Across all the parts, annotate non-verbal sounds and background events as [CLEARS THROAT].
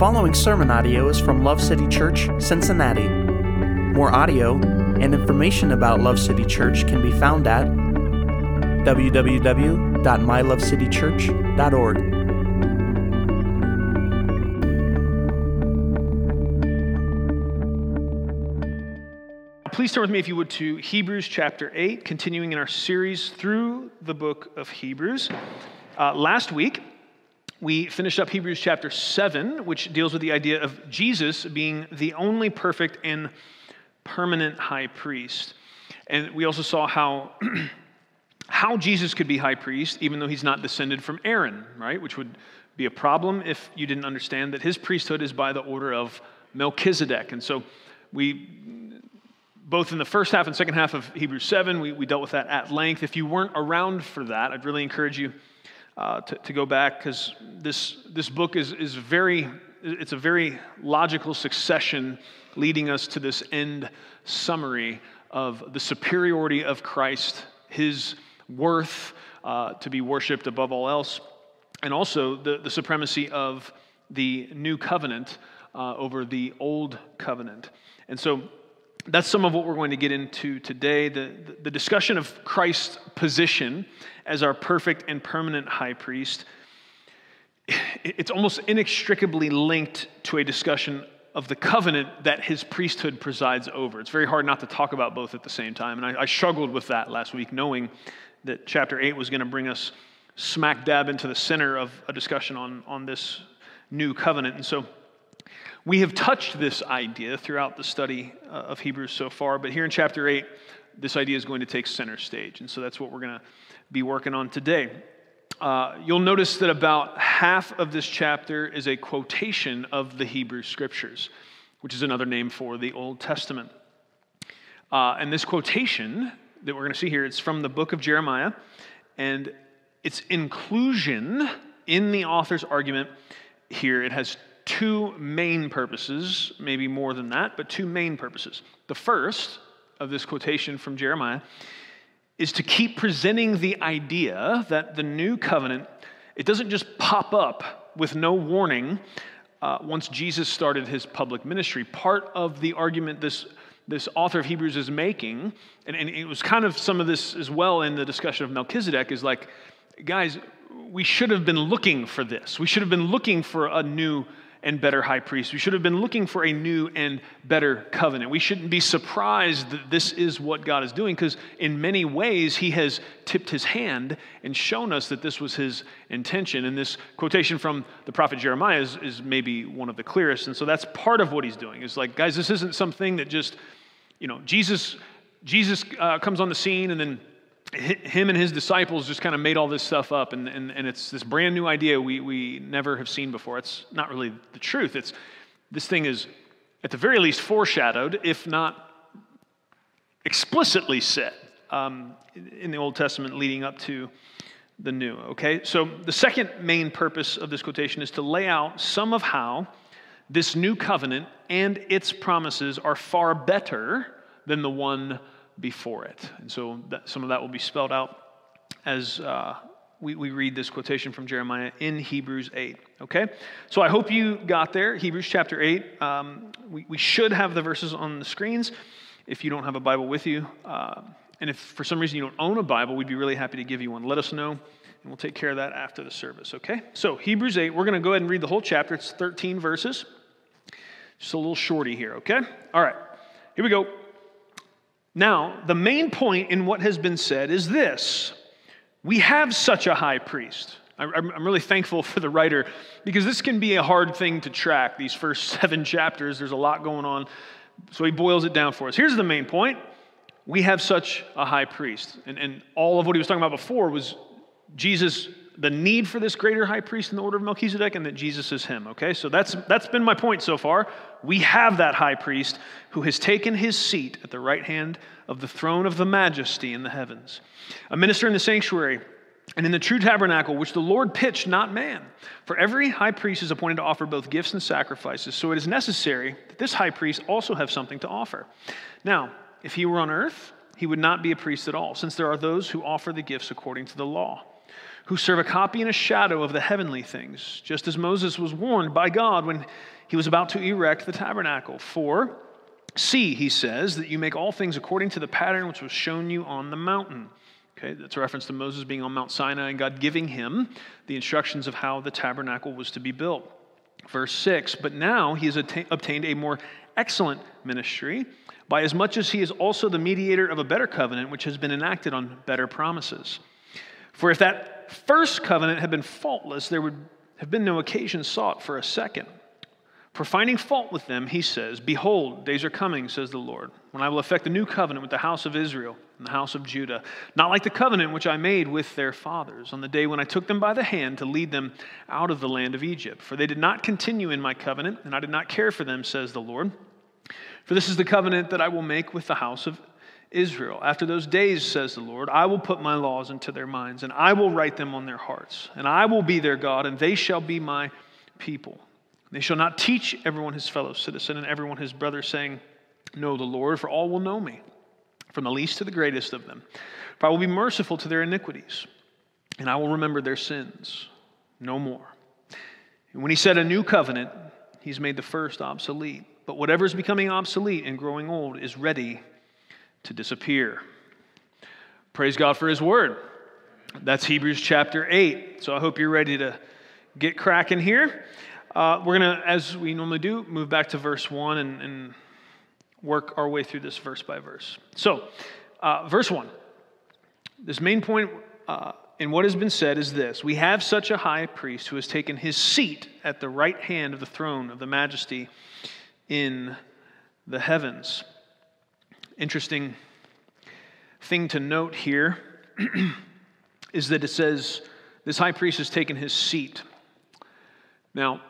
following sermon audio is from Love City Church, Cincinnati. More audio and information about Love City Church can be found at www.mylovecitychurch.org. Please turn with me, if you would, to Hebrews chapter 8, continuing in our series through the book of Hebrews. Uh, last week, we finished up Hebrews chapter 7, which deals with the idea of Jesus being the only perfect and permanent high priest. And we also saw how, [CLEARS THROAT] how Jesus could be high priest, even though he's not descended from Aaron, right? Which would be a problem if you didn't understand that his priesthood is by the order of Melchizedek. And so we both in the first half and second half of Hebrews 7, we, we dealt with that at length. If you weren't around for that, I'd really encourage you uh, to, to, go back because this, this book is, is very, it's a very logical succession leading us to this end summary of the superiority of Christ, his worth uh, to be worshiped above all else, and also the, the supremacy of the new covenant uh, over the old covenant. And so that's some of what we're going to get into today the, the discussion of Christ's position as our perfect and permanent high priest. It's almost inextricably linked to a discussion of the covenant that his priesthood presides over. It's very hard not to talk about both at the same time. And I, I struggled with that last week, knowing that chapter 8 was going to bring us smack dab into the center of a discussion on, on this new covenant. And so we have touched this idea throughout the study uh, of Hebrews so far, but here in chapter 8, this idea is going to take center stage. And so that's what we're going to be working on today. Uh, you'll notice that about half of this chapter is a quotation of the Hebrew Scriptures, which is another name for the Old Testament. Uh, and this quotation that we're going to see here, it's from the book of Jeremiah, and its inclusion in the author's argument here, it has two main purposes, maybe more than that, but two main purposes. The first of this quotation from Jeremiah is to keep presenting the idea that the new covenant it doesn't just pop up with no warning uh, once Jesus started his public ministry. Part of the argument this this author of Hebrews is making, and, and it was kind of some of this as well in the discussion of Melchizedek, is like, guys, we should have been looking for this. We should have been looking for a new and better high priest. We should have been looking for a new and better covenant. We shouldn't be surprised that this is what God is doing because, in many ways, He has tipped His hand and shown us that this was His intention. And this quotation from the prophet Jeremiah is, is maybe one of the clearest. And so that's part of what He's doing. It's like, guys, this isn't something that just, you know, Jesus, Jesus uh, comes on the scene and then him and his disciples just kind of made all this stuff up, and, and, and it's this brand new idea we, we never have seen before. It's not really the truth. It's, this thing is, at the very least, foreshadowed, if not explicitly said um, in the Old Testament leading up to the New. Okay? So, the second main purpose of this quotation is to lay out some of how this new covenant and its promises are far better than the one before it. And so that, some of that will be spelled out as uh, we, we read this quotation from Jeremiah in Hebrews 8. Okay? So I hope you got there. Hebrews chapter 8. Um, we, we should have the verses on the screens if you don't have a Bible with you. Uh, and if for some reason you don't own a Bible, we'd be really happy to give you one. Let us know, and we'll take care of that after the service, okay? So, Hebrews 8, we're going to go ahead and read the whole chapter. It's 13 verses. Just a little shorty here, okay? All right, here we go. Now, the main point in what has been said is this we have such a high priest. I'm really thankful for the writer because this can be a hard thing to track. These first [LAUGHS] seven chapters, there's a lot going on. So he boils it down for us. Here's the main point we have such a high priest. And, and all of what he was talking about before was Jesus the need for this greater high priest in the order of Melchizedek and that Jesus is him. Okay, so that's, that's been my point so far. We have that high priest who has taken his seat at the right hand of the throne of the majesty in the heavens, a minister in the sanctuary and in the true tabernacle, which the Lord pitched, not man. For every high priest is appointed to offer both gifts and sacrifices, so it is necessary that this high priest also have something to offer. Now, if he were on earth, he would not be a priest at all, since there are those who offer the gifts according to the law who serve a copy and a shadow of the heavenly things, just as Moses was warned by God when he was about to erect the tabernacle. For, see, he says, that you make all things according to the pattern which was shown you on the mountain. Okay, that's a reference to Moses being on Mount Sinai and God giving him the instructions of how the tabernacle was to be built. Verse 6 But now he has obtained a more excellent ministry, by as much as he is also the mediator of a better covenant, which has been enacted on better promises. For if that first covenant had been faultless, there would have been no occasion sought for a second. For finding fault with them, he says, Behold, days are coming, says the Lord, when I will effect a new covenant with the house of Israel and the house of Judah, not like the covenant which I made with their fathers on the day when I took them by the hand to lead them out of the land of Egypt. For they did not continue in my covenant, and I did not care for them, says the Lord. For this is the covenant that I will make with the house of Israel. After those days, says the Lord, I will put my laws into their minds, and I will write them on their hearts, and I will be their God, and they shall be my people. They shall not teach everyone his fellow citizen and everyone his brother, saying, Know the Lord, for all will know me, from the least to the greatest of them. For I will be merciful to their iniquities, and I will remember their sins no more. And when he said a new covenant, he's made the first obsolete. But whatever is becoming obsolete and growing old is ready to disappear. Praise God for his word. That's Hebrews chapter 8. So I hope you're ready to get cracking here. Uh, we're going to, as we normally do, move back to verse 1 and, and, work our way through this verse by verse. So, uh, verse 1. This main point uh, in what has been said is this We have such a high priest who has taken his seat at the right hand of the throne of the majesty in the heavens. Interesting thing to note here [CLEARS THROAT] is that it says this high priest has taken his seat. Now,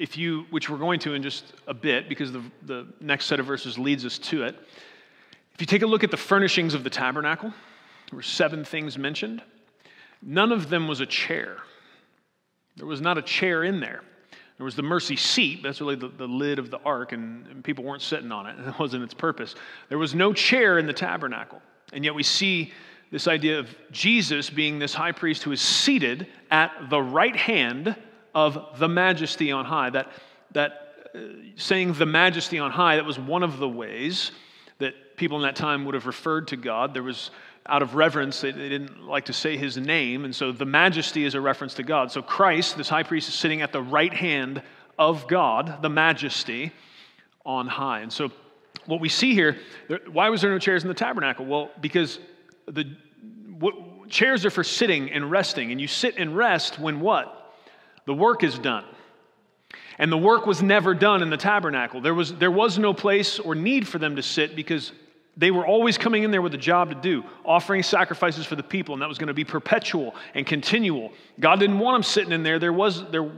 if you, which we're going to in just a bit because the, the next set of verses leads us to it. If you take a look at the furnishings of the tabernacle, there were seven things mentioned. None of them was a chair. There was not a chair in there. There was the mercy seat, that's really the, the lid of the ark, and, and people weren't sitting on it. [LAUGHS] That wasn't its purpose. There was no chair in the tabernacle. And yet we see this idea of Jesus being this high priest who is seated at the right hand of the majesty on high. That, that uh, saying the majesty on high, that was one of the ways that people in that time would have referred to God. There was, out of reverence, they, they didn't like to say his name, and so the majesty is a reference to God. So Christ, this high priest, is sitting at the right hand of God, the majesty on high. And so what we see here, why was there no chairs in the tabernacle? Well, because the what, chairs are for sitting and resting, and you sit and rest when what? The work is done. And the work was never done in the tabernacle. There was, there was no place or need for them to sit because they were always coming in there with a job to do, offering sacrifices for the people, and that was going to be perpetual and continual. God didn't want them sitting in there. There was there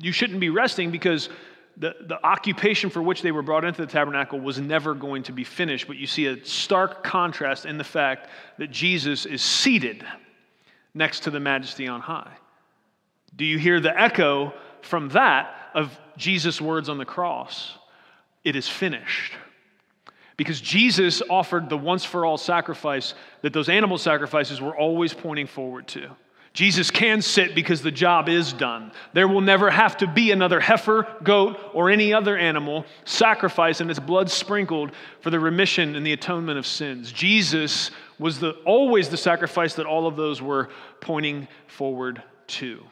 you shouldn't be resting because the, the occupation for which they were brought into the tabernacle was never going to be finished. But you see a stark contrast in the fact that Jesus is seated next to the majesty on high. Do you hear the echo from that of Jesus' words on the cross? It is finished. Because Jesus offered the once for all sacrifice that those animal sacrifices were always pointing forward to. Jesus can sit because the job is done. There will never have to be another heifer, goat, or any other animal sacrificed and its blood sprinkled for the remission and the atonement of sins. Jesus was the, always the sacrifice that all of those were pointing forward to.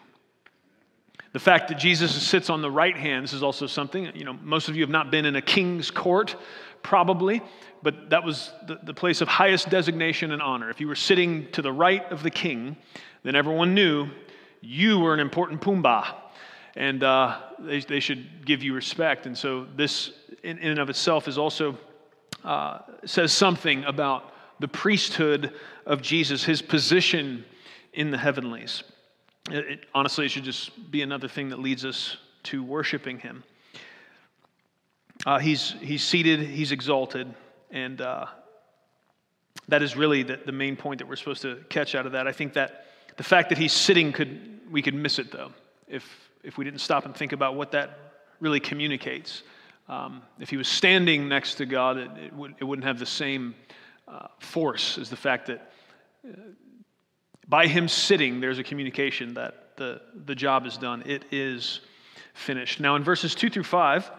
The fact that Jesus sits on the right hand, this is also something, you know, most of you have not been in a king's court, probably, but that was the, the place of highest designation and honor. If you were sitting to the right of the king, then everyone knew you were an important Pooh-Bah, and uh, they, they should give you respect. And so, this, in, in and of itself, is also uh, says something about the priesthood of Jesus, his position in the heavenlies. It, it, honestly, it should just be another thing that leads us to worshiping Him. Uh, he's, he's seated, He's exalted, and uh, that is really the, the main point that we're supposed to catch out of that. I think that the fact that He's sitting could we could miss it though if if we didn't stop and think about what that really communicates. Um, if He was standing next to God, it, it, would, it wouldn't have the same uh, force as the fact that uh, by him sitting, there's a communication that the, the job is done. It is finished. Now, in verses 2 through 5,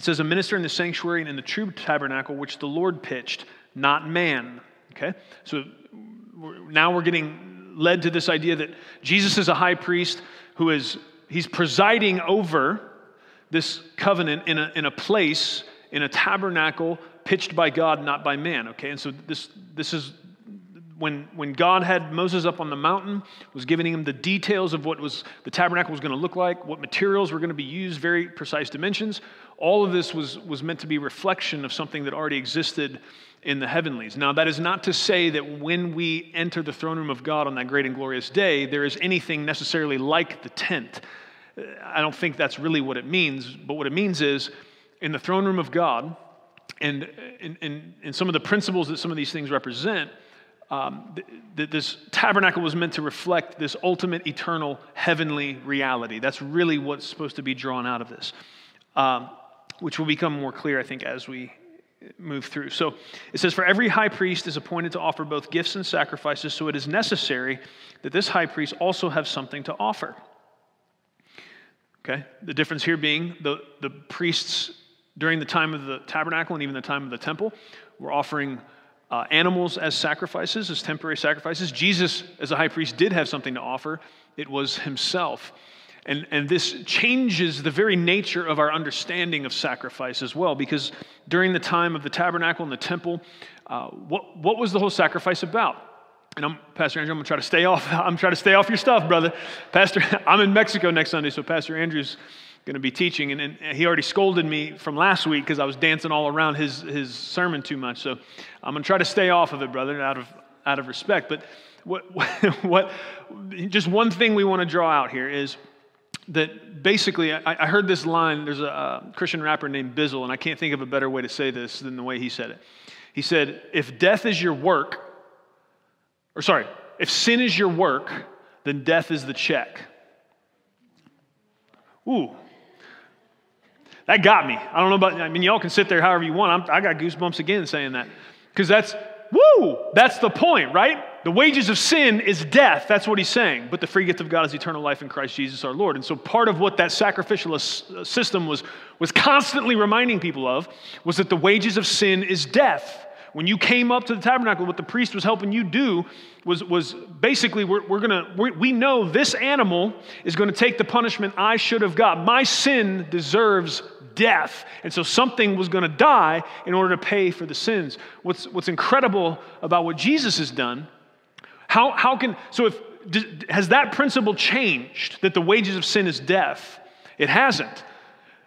it says, A minister in the sanctuary and in the true tabernacle, which the Lord pitched, not man. Okay? So now we're getting led to this idea that Jesus is a high priest who is, he's presiding over this covenant in a, in a place, in a tabernacle pitched by God, not by man. Okay? And so this, this is when, when God had Moses up on the mountain, was giving him the details of what was the tabernacle was going to look like, what materials were going to be used, very precise dimensions. All of this was, was meant to be reflection of something that already existed in the heavenlies. Now, that is not to say that when we enter the throne room of God on that great and glorious day, there is anything necessarily like the tent. I don't think that's really what it means, but what it means is in the throne room of God, and in, in, in some of the principles that some of these things represent, um, th- th- this tabernacle was meant to reflect this ultimate, eternal, heavenly reality. That's really what's supposed to be drawn out of this, um, which will become more clear, I think, as we move through. So it says, For every high priest is appointed to offer both gifts and sacrifices, so it is necessary that this high priest also have something to offer. Okay? The difference here being the, the priests during the time of the tabernacle and even the time of the temple were offering uh, animals as sacrifices, as temporary sacrifices. Jesus, as a high priest, did have something to offer. It was himself. And, and this changes the very nature of our understanding of sacrifice as well, because during the time of the tabernacle and the temple, uh, what, what was the whole sacrifice about? And I'm, Pastor Andrew, I'm gonna try to stay off. [LAUGHS] I'm trying to stay off your stuff, brother. Pastor, [LAUGHS] I'm in Mexico next Sunday, so Pastor Andrew's going to be teaching, and, and, he already scolded me from last week because I was dancing all around his, his sermon too much. So I'm going to try to stay off of it, brother, out of, out of respect. But what, [LAUGHS] what, just one thing we want to draw out here is that basically, I, I heard this line. There's a, a Christian rapper named Bizzle, and I can't think of a better way to say this than the way he said it. He said, If death is your work, or sorry, if sin is your work, then death is the check. Ooh, that got me. I don't know about, I mean, y'all can sit there however you want. I'm, i got goosebumps again saying that. Because that's, woo, that's the point, right? The wages of sin is death. That's what he's saying. But the free gift of God is eternal life in Christ Jesus our Lord. And so part of what that sacrificial uh, system was, was constantly reminding people of was that the wages of sin is death. When you came up to the tabernacle, what the priest was helping you do was, was basically we're, we're gonna, we're, we know this animal is going to take the punishment I should have got. My sin deserves death. And so something was going to die in order to pay for the sins. What's, what's incredible about what Jesus has done, how, how can, so if, has that principle changed that the wages of sin is death? It hasn't.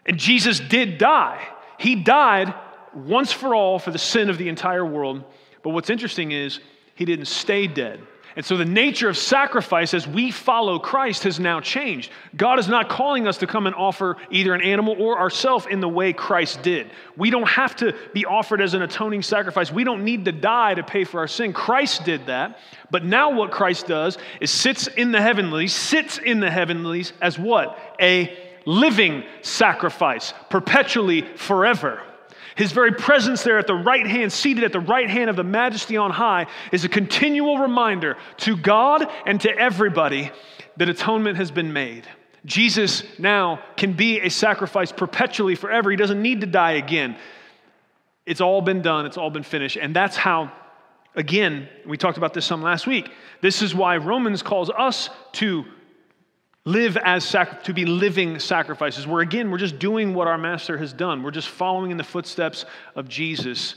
And Jesus did die. He died once for all for the sin of the entire world. But what's interesting is he didn't stay dead. And so the nature of sacrifice as we follow Christ has now changed. God is not calling us to come and offer either an animal or ourselves in the way Christ did. We don't have to be offered as an atoning sacrifice. We don't need to die to pay for our sin. Christ did that. But now what Christ does is sits in the heavenlies, sits in the heavenlies as what? A living sacrifice, perpetually, forever. His very presence there at the right hand, seated at the right hand of the majesty on high, is a continual reminder to God and to everybody that atonement has been made. Jesus now can be a sacrifice perpetually forever. He doesn't need to die again. It's all been done, it's all been finished. And that's how, again, we talked about this some last week. This is why Romans calls us to live as sac- to be living sacrifices where again we're just doing what our master has done. We're just following in the footsteps of jesus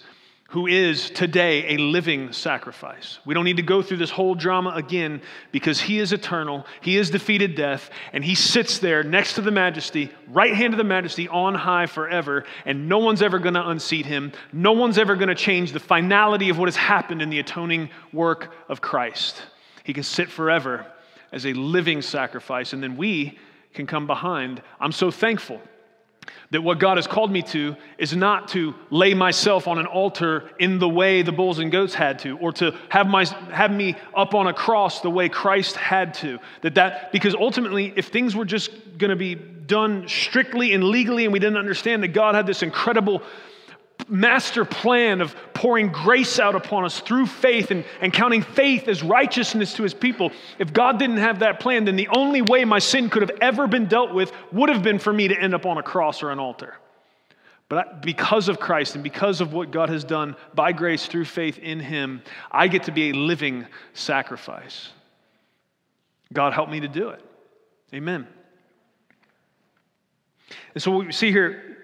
who is today a living sacrifice. We don't need to go through this whole drama again because he is eternal he has defeated death and he sits there next to the majesty right hand of the majesty on high forever and no one's ever going to unseat him. No one's ever going to change the finality of what has happened in the atoning work of christ. He can sit forever as a living sacrifice, and then we can come behind. I'm so thankful that what God has called me to is not to lay myself on an altar in the way the bulls and goats had to, or to have, my, have me up on a cross the way Christ had to. That that, because ultimately, if things were just going to be done strictly and legally, and we didn't understand that God had this incredible master plan of pouring grace out upon us through faith and, and counting faith as righteousness to his people, if God didn't have that plan, then the only way my sin could have ever been dealt with would have been for me to end up on a cross or an altar. But because of Christ and because of what God has done by grace through faith in him, I get to be a living sacrifice. God help me to do it. Amen. And so we see here,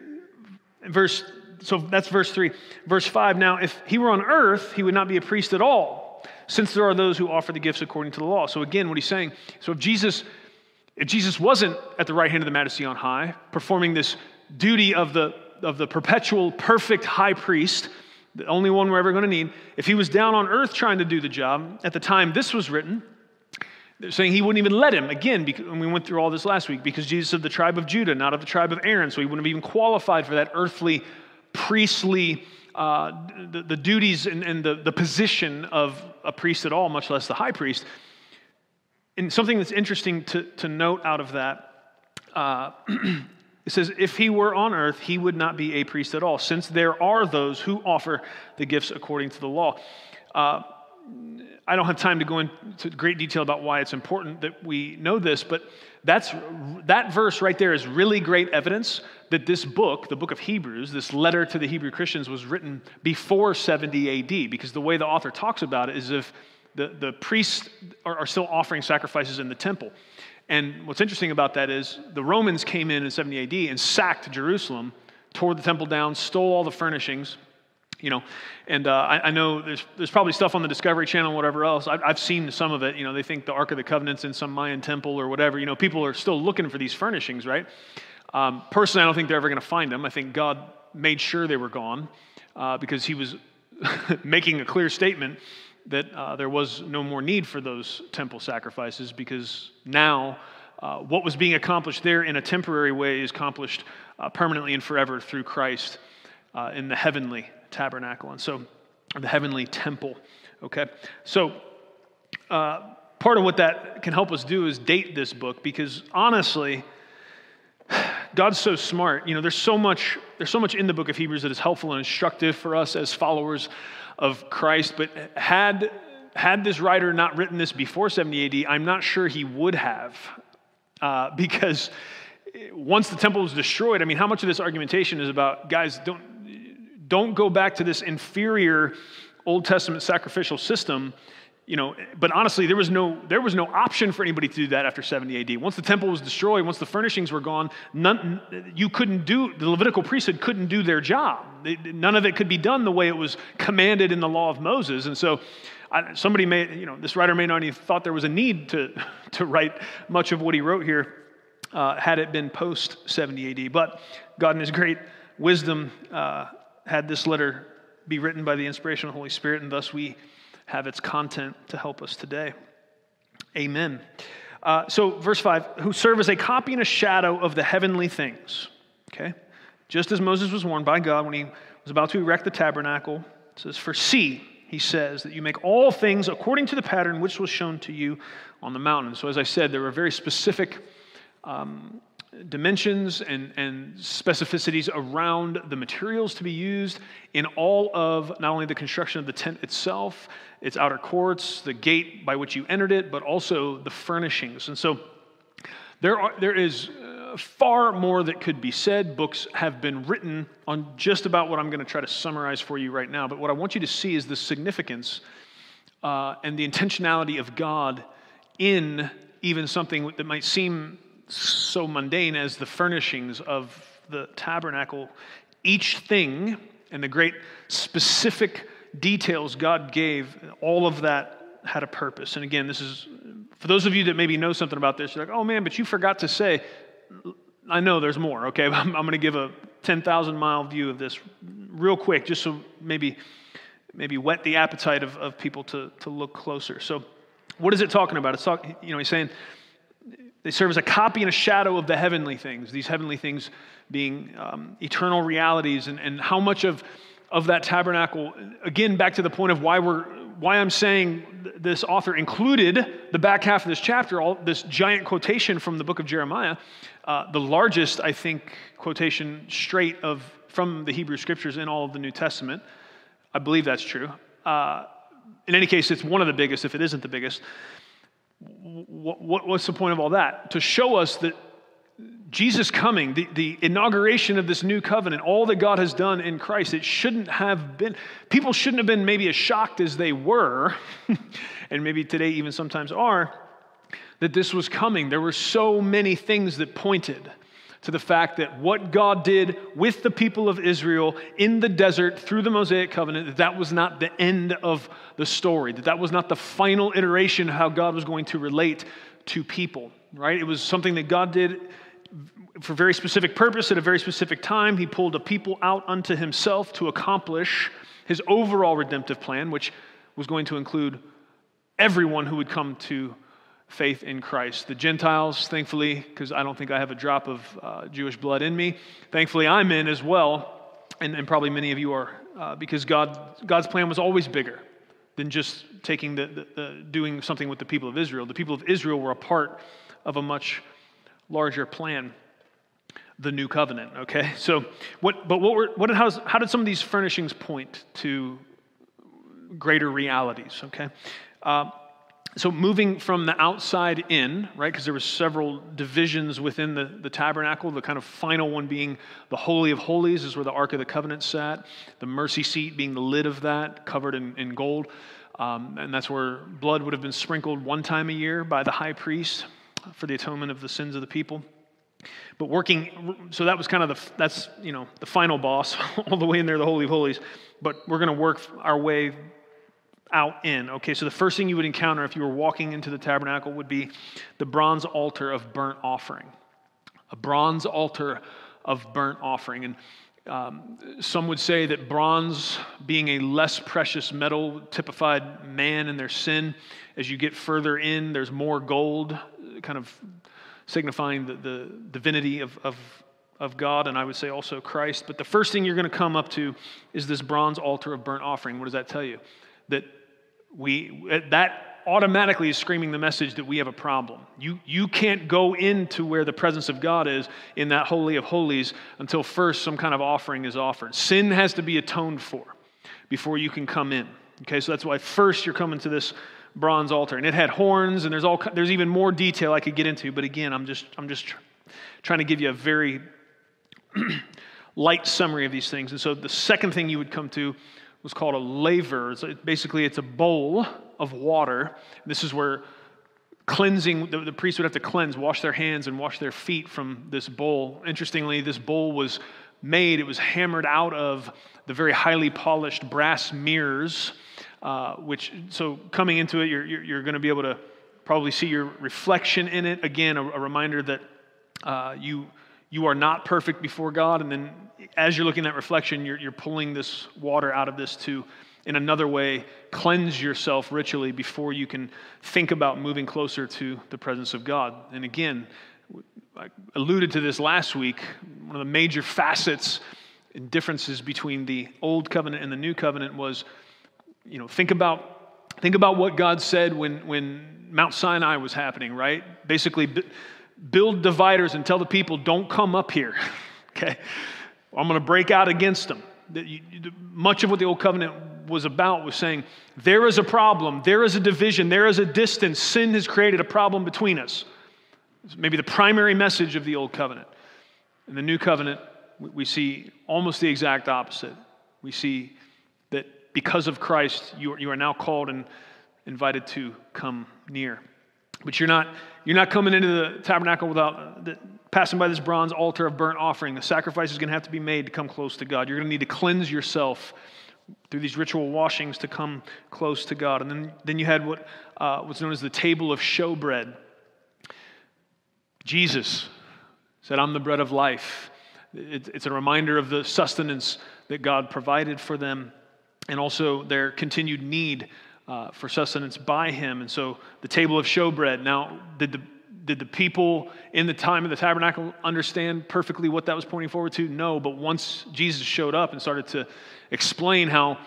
verse so that's verse 3. Verse 5 Now, if he were on earth, he would not be a priest at all, since there are those who offer the gifts according to the law. So, again, what he's saying so if Jesus, if Jesus wasn't at the right hand of the majesty on high, performing this duty of the, of the perpetual, perfect high priest, the only one we're ever going to need, if he was down on earth trying to do the job, at the time this was written, they're saying he wouldn't even let him, again, because, and we went through all this last week, because Jesus of the tribe of Judah, not of the tribe of Aaron, so he wouldn't have even qualified for that earthly priestly, uh, the, the, duties and, and the, the position of a priest at all, much less the high priest. And something that's interesting to, to note out of that, uh, [CLEARS THROAT] it says, if he were on earth, he would not be a priest at all, since there are those who offer the gifts according to the law. Uh, I don't have time to go into great detail about why it's important that we know this, but that's, that verse right there is really great evidence that this book, the book of Hebrews, this letter to the Hebrew Christians, was written before 70 AD, because the way the author talks about it is if the, the priests are, are still offering sacrifices in the temple. And what's interesting about that is the Romans came in in 70 AD and sacked Jerusalem, tore the temple down, stole all the furnishings you know? And uh, I, I, know there's, there's probably stuff on the discovery channel whatever else. I've, I've, seen some of it. You know they think the ark of the covenant's in some mayan temple or whatever. You know people are still looking for these furnishings right? Um, personally i don't think they're ever going to find them. I think god made sure they were gone uh, because he was [LAUGHS] making a clear statement that uh, there was no more need for those temple sacrifices because now uh, what was being accomplished there in a temporary way is accomplished uh, permanently and forever through christ uh, in the heavenly tabernacle. And so, the heavenly temple. Okay? So, uh, part of what that can help us do is date this book because honestly, God's so smart. You know, there's so much there's so much in the book of Hebrews that is helpful and instructive for us as followers of Christ. But had had this writer not written this before 70 AD, I'm not sure he would have, uh, because once the temple was destroyed, I mean, how much of this argumentation is about guys don't don't go back to this inferior Old Testament sacrificial system. You know, but honestly, there was no there was no option for anybody to do that after 70 AD. Once the temple was destroyed, once the furnishings were gone, none, you couldn't do the Levitical priesthood couldn't do their job. None of it could be done the way it was commanded in the law of Moses. And so, I, somebody may, you know, this writer may not even thought there was a need to [LAUGHS] to write much of what he wrote here uh, had it been post 70 AD. But God, in His great wisdom, uh, had this letter be written by the inspiration of the Holy Spirit, and thus we have its content to help us today. Amen. Uh, so, verse 5 who serve as a copy and a shadow of the heavenly things. Okay? Just as Moses was warned by God when he was about to erect the tabernacle, it says, For see, he says, that you make all things according to the pattern which was shown to you on the mountain. So, as I said, there were very specific um, dimensions and, and specificities around the materials to be used in all of not only the construction of the tent itself, its outer courts, the gate by which you entered it, but also the furnishings. And so there, are, there is uh, far more that could be said. Books have been written on just about what I'm going to try to summarize for you right now. But what I want you to see is the significance uh, and the intentionality of God in even something that might seem so mundane as the furnishings of the tabernacle, each thing and the great specific details God gave, all of that had a purpose. And again, this is for those of you that maybe know something about this, you're like, oh man, but you forgot to say, I know there's more, okay? [LAUGHS] I'm, I'm going to give a 10,000 mile view of this real quick, just so maybe, maybe whet the appetite of, of people to, to look closer. So, what is it talking about? It's talking, you know, he's saying, they serve as a copy and a shadow of the heavenly things, these heavenly things being um, eternal realities, and, and how much of, of that tabernacle, again, back to the point of why we're, why I'm saying this author included the back half of this chapter, all this giant quotation from the book of Jeremiah, uh, the largest, I think, quotation straight of from the Hebrew scriptures in all of the New Testament. I believe that's true. Uh, in any case, it's one of the biggest, if it isn't the biggest. What, what, what's the point of all that? To show us that Jesus coming, the, the inauguration of this new covenant, all that God has done in Christ, it shouldn't have been, people shouldn't have been maybe as shocked as they were, [LAUGHS] and maybe today even sometimes are, that this was coming. There were so many things that pointed to the fact that what God did with the people of Israel in the desert through the Mosaic covenant, that that was not the end of the story, that that was not the final iteration of how God was going to relate to people, right? It was something that God did for very specific purpose at a very specific time. He pulled a people out unto himself to accomplish his overall redemptive plan, which was going to include everyone who would come to faith in Christ. The Gentiles, thankfully, because I don't think I have a drop of uh, Jewish blood in me, thankfully I'm in as well, and, and probably many of you are, uh, because God, God's plan was always bigger than just taking the, the, the, doing something with the people of Israel. The people of Israel were a part of a much larger plan, the new covenant. Okay, [LAUGHS] so what? But what were what? How, how did some of these furnishings point to greater realities? Okay. Uh, so moving from the outside in right because there were several divisions within the, the tabernacle the kind of final one being the holy of holies is where the ark of the covenant sat the mercy seat being the lid of that covered in, in gold um, and that's where blood would have been sprinkled one time a year by the high priest for the atonement of the sins of the people. But working so that was kind of the that's you know the final boss [LAUGHS] all the way in there the holy of holies. But we're going to work our way out in. Okay, so the first thing you would encounter if you were walking into the tabernacle would be the bronze altar of burnt offering. A bronze altar of burnt offering. And um, some would say that bronze, being a less precious metal, typified man and their sin. As you get further in, there's more gold, kind of signifying the, the divinity of, of, of God, and I would say also Christ. But the first thing you're going to come up to is this bronze altar of burnt offering. What does that tell you? That we, uh, that automatically is screaming the message that we have a problem. You, you can't go into where the presence of God is in that Holy of Holies until first some kind of offering is offered. Sin has to be atoned for before you can come in. Okay, so that's why first you're coming to this bronze altar. And it had horns, and there's, all, there's even more detail I could get into, but again, I'm just, I'm just trying to give you a very [CLEARS THROAT] light summary of these things. And so the second thing you would come to was called a laver. Basically, it's a bowl of water. This is where cleansing, the, the priest would have to cleanse, wash their hands and wash their feet from this bowl. Interestingly, this bowl was made, it was hammered out of the very highly polished brass mirrors, uh, which, so coming into it, you're, you're, you're going to be able to probably see your reflection in it. Again, a, a reminder that uh, you, you are not perfect before God, and then as you're looking at reflection, you're, you're pulling this water out of this to, in another way, cleanse yourself ritually before you can think about moving closer to the presence of God. And again, I alluded to this last week. One of the major facets and differences between the old covenant and the new covenant was, you know, think about, think about what God said when, when Mount Sinai was happening, right? Basically, build dividers and tell the people, don't come up here, [LAUGHS] okay? I'm going to break out against them. Much of what the Old Covenant was about was saying there is a problem, there is a division, there is a distance. Sin has created a problem between us. It's maybe the primary message of the Old Covenant. In the New Covenant, we see almost the exact opposite. We see that because of Christ, you are, you are now called and invited to come near. But you're not, you're not coming into the tabernacle without the, passing by this bronze altar of burnt offering. The sacrifice is going to have to be made to come close to God. You're going to need to cleanse yourself through these ritual washings to come close to God. And then, then you had what uh, was known as the table of showbread. Jesus said, I'm the bread of life. It, it's a reminder of the sustenance that God provided for them and also their continued need uh, for sustenance by Him. And so the table of showbread. Now, did the did the people in the time of the tabernacle understand perfectly what that was pointing forward to? No, but once Jesus showed up and started to explain how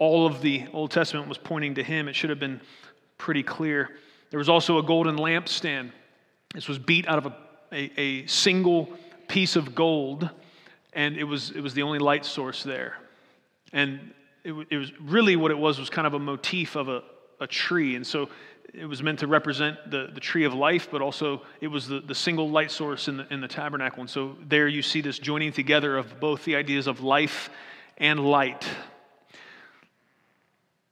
all of the Old Testament was pointing to him, it should have been pretty clear. There was also a golden lampstand. This was beat out of a, a, a single piece of gold, and it was, it was the only light source there. And it, it was really what it was was kind of a motif of a, a tree. And so it was meant to represent the, the tree of life, but also it was the, the single light source in the, in the tabernacle. And so there you see this joining together of both the ideas of life and light.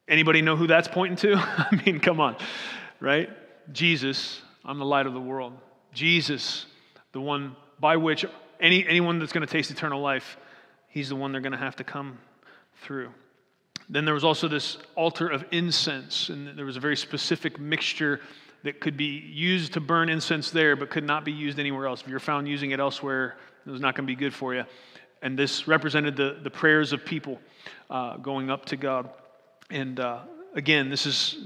Anybody know who that's pointing to? [LAUGHS] I mean, come on, right? Jesus, I'm the light of the world. Jesus, the one by which any, anyone that's going to taste eternal life, he's the one they're going to have to come through. Then there was also this altar of incense, and there was a very specific mixture that could be used to burn incense there, but could not be used anywhere else. If you're found using it elsewhere, it was not going to be good for you. And this represented the, the prayers of people uh, going up to God. And uh, again, this is,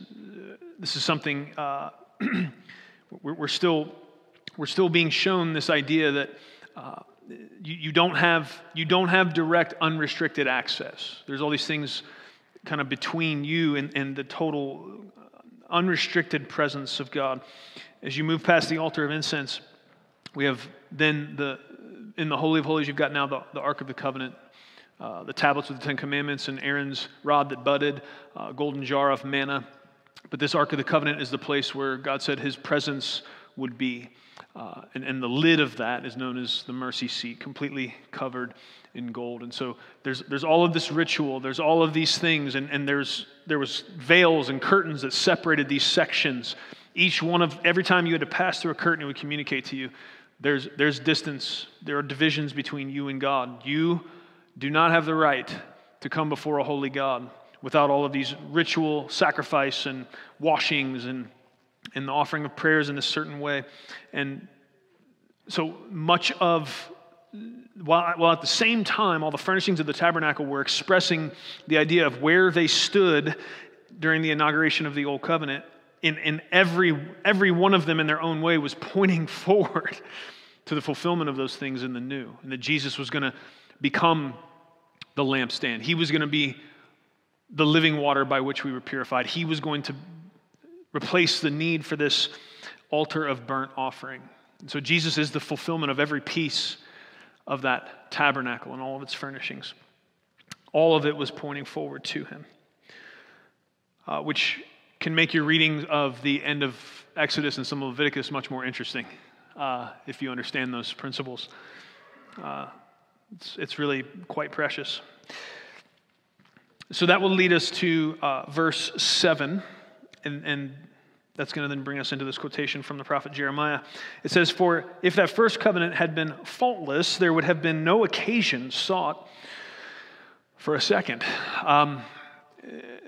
this is something uh, [CLEARS THROAT] we're, still, we're still being shown this idea that uh, you, you, don't have, you don't have direct, unrestricted access. There's all these things kind of between you and, and the total unrestricted presence of God. As you move past the altar of incense, we have then the in the Holy of Holies, you've got now the, the Ark of the Covenant, uh, the tablets with the Ten Commandments, and Aaron's rod that budded, uh, golden jar of manna. But this Ark of the Covenant is the place where God said his presence would be. Uh, and, and the lid of that is known as the mercy seat, completely covered in gold. And so there's, there's all of this ritual, there's all of these things, and, and there's, there was veils and curtains that separated these sections. Each one of, every time you had to pass through a curtain, it would communicate to you there's, there's distance, there are divisions between you and God. You do not have the right to come before a holy God without all of these ritual sacrifice and washings and, and the offering of prayers in a certain way. And so much of while, while at the same time, all the furnishings of the tabernacle were expressing the idea of where they stood during the inauguration of the Old Covenant, in every, every one of them in their own way was pointing [LAUGHS] forward to the fulfillment of those things in the new, and that Jesus was going to become the lampstand. He was going to be the living water by which we were purified. He was going to replace the need for this altar of burnt offering. And so Jesus is the fulfillment of every piece of that tabernacle and all of its furnishings. All of it was pointing forward to him, uh, which can make your reading of the end of Exodus and some of Leviticus much more interesting uh, if you understand those principles. Uh, it's, it's, really quite precious. So that will lead us to uh, verse 7, and, and that's going to then bring us into this quotation from the prophet Jeremiah. It says, For if that first covenant had been faultless, there would have been no occasion sought for a second. Um,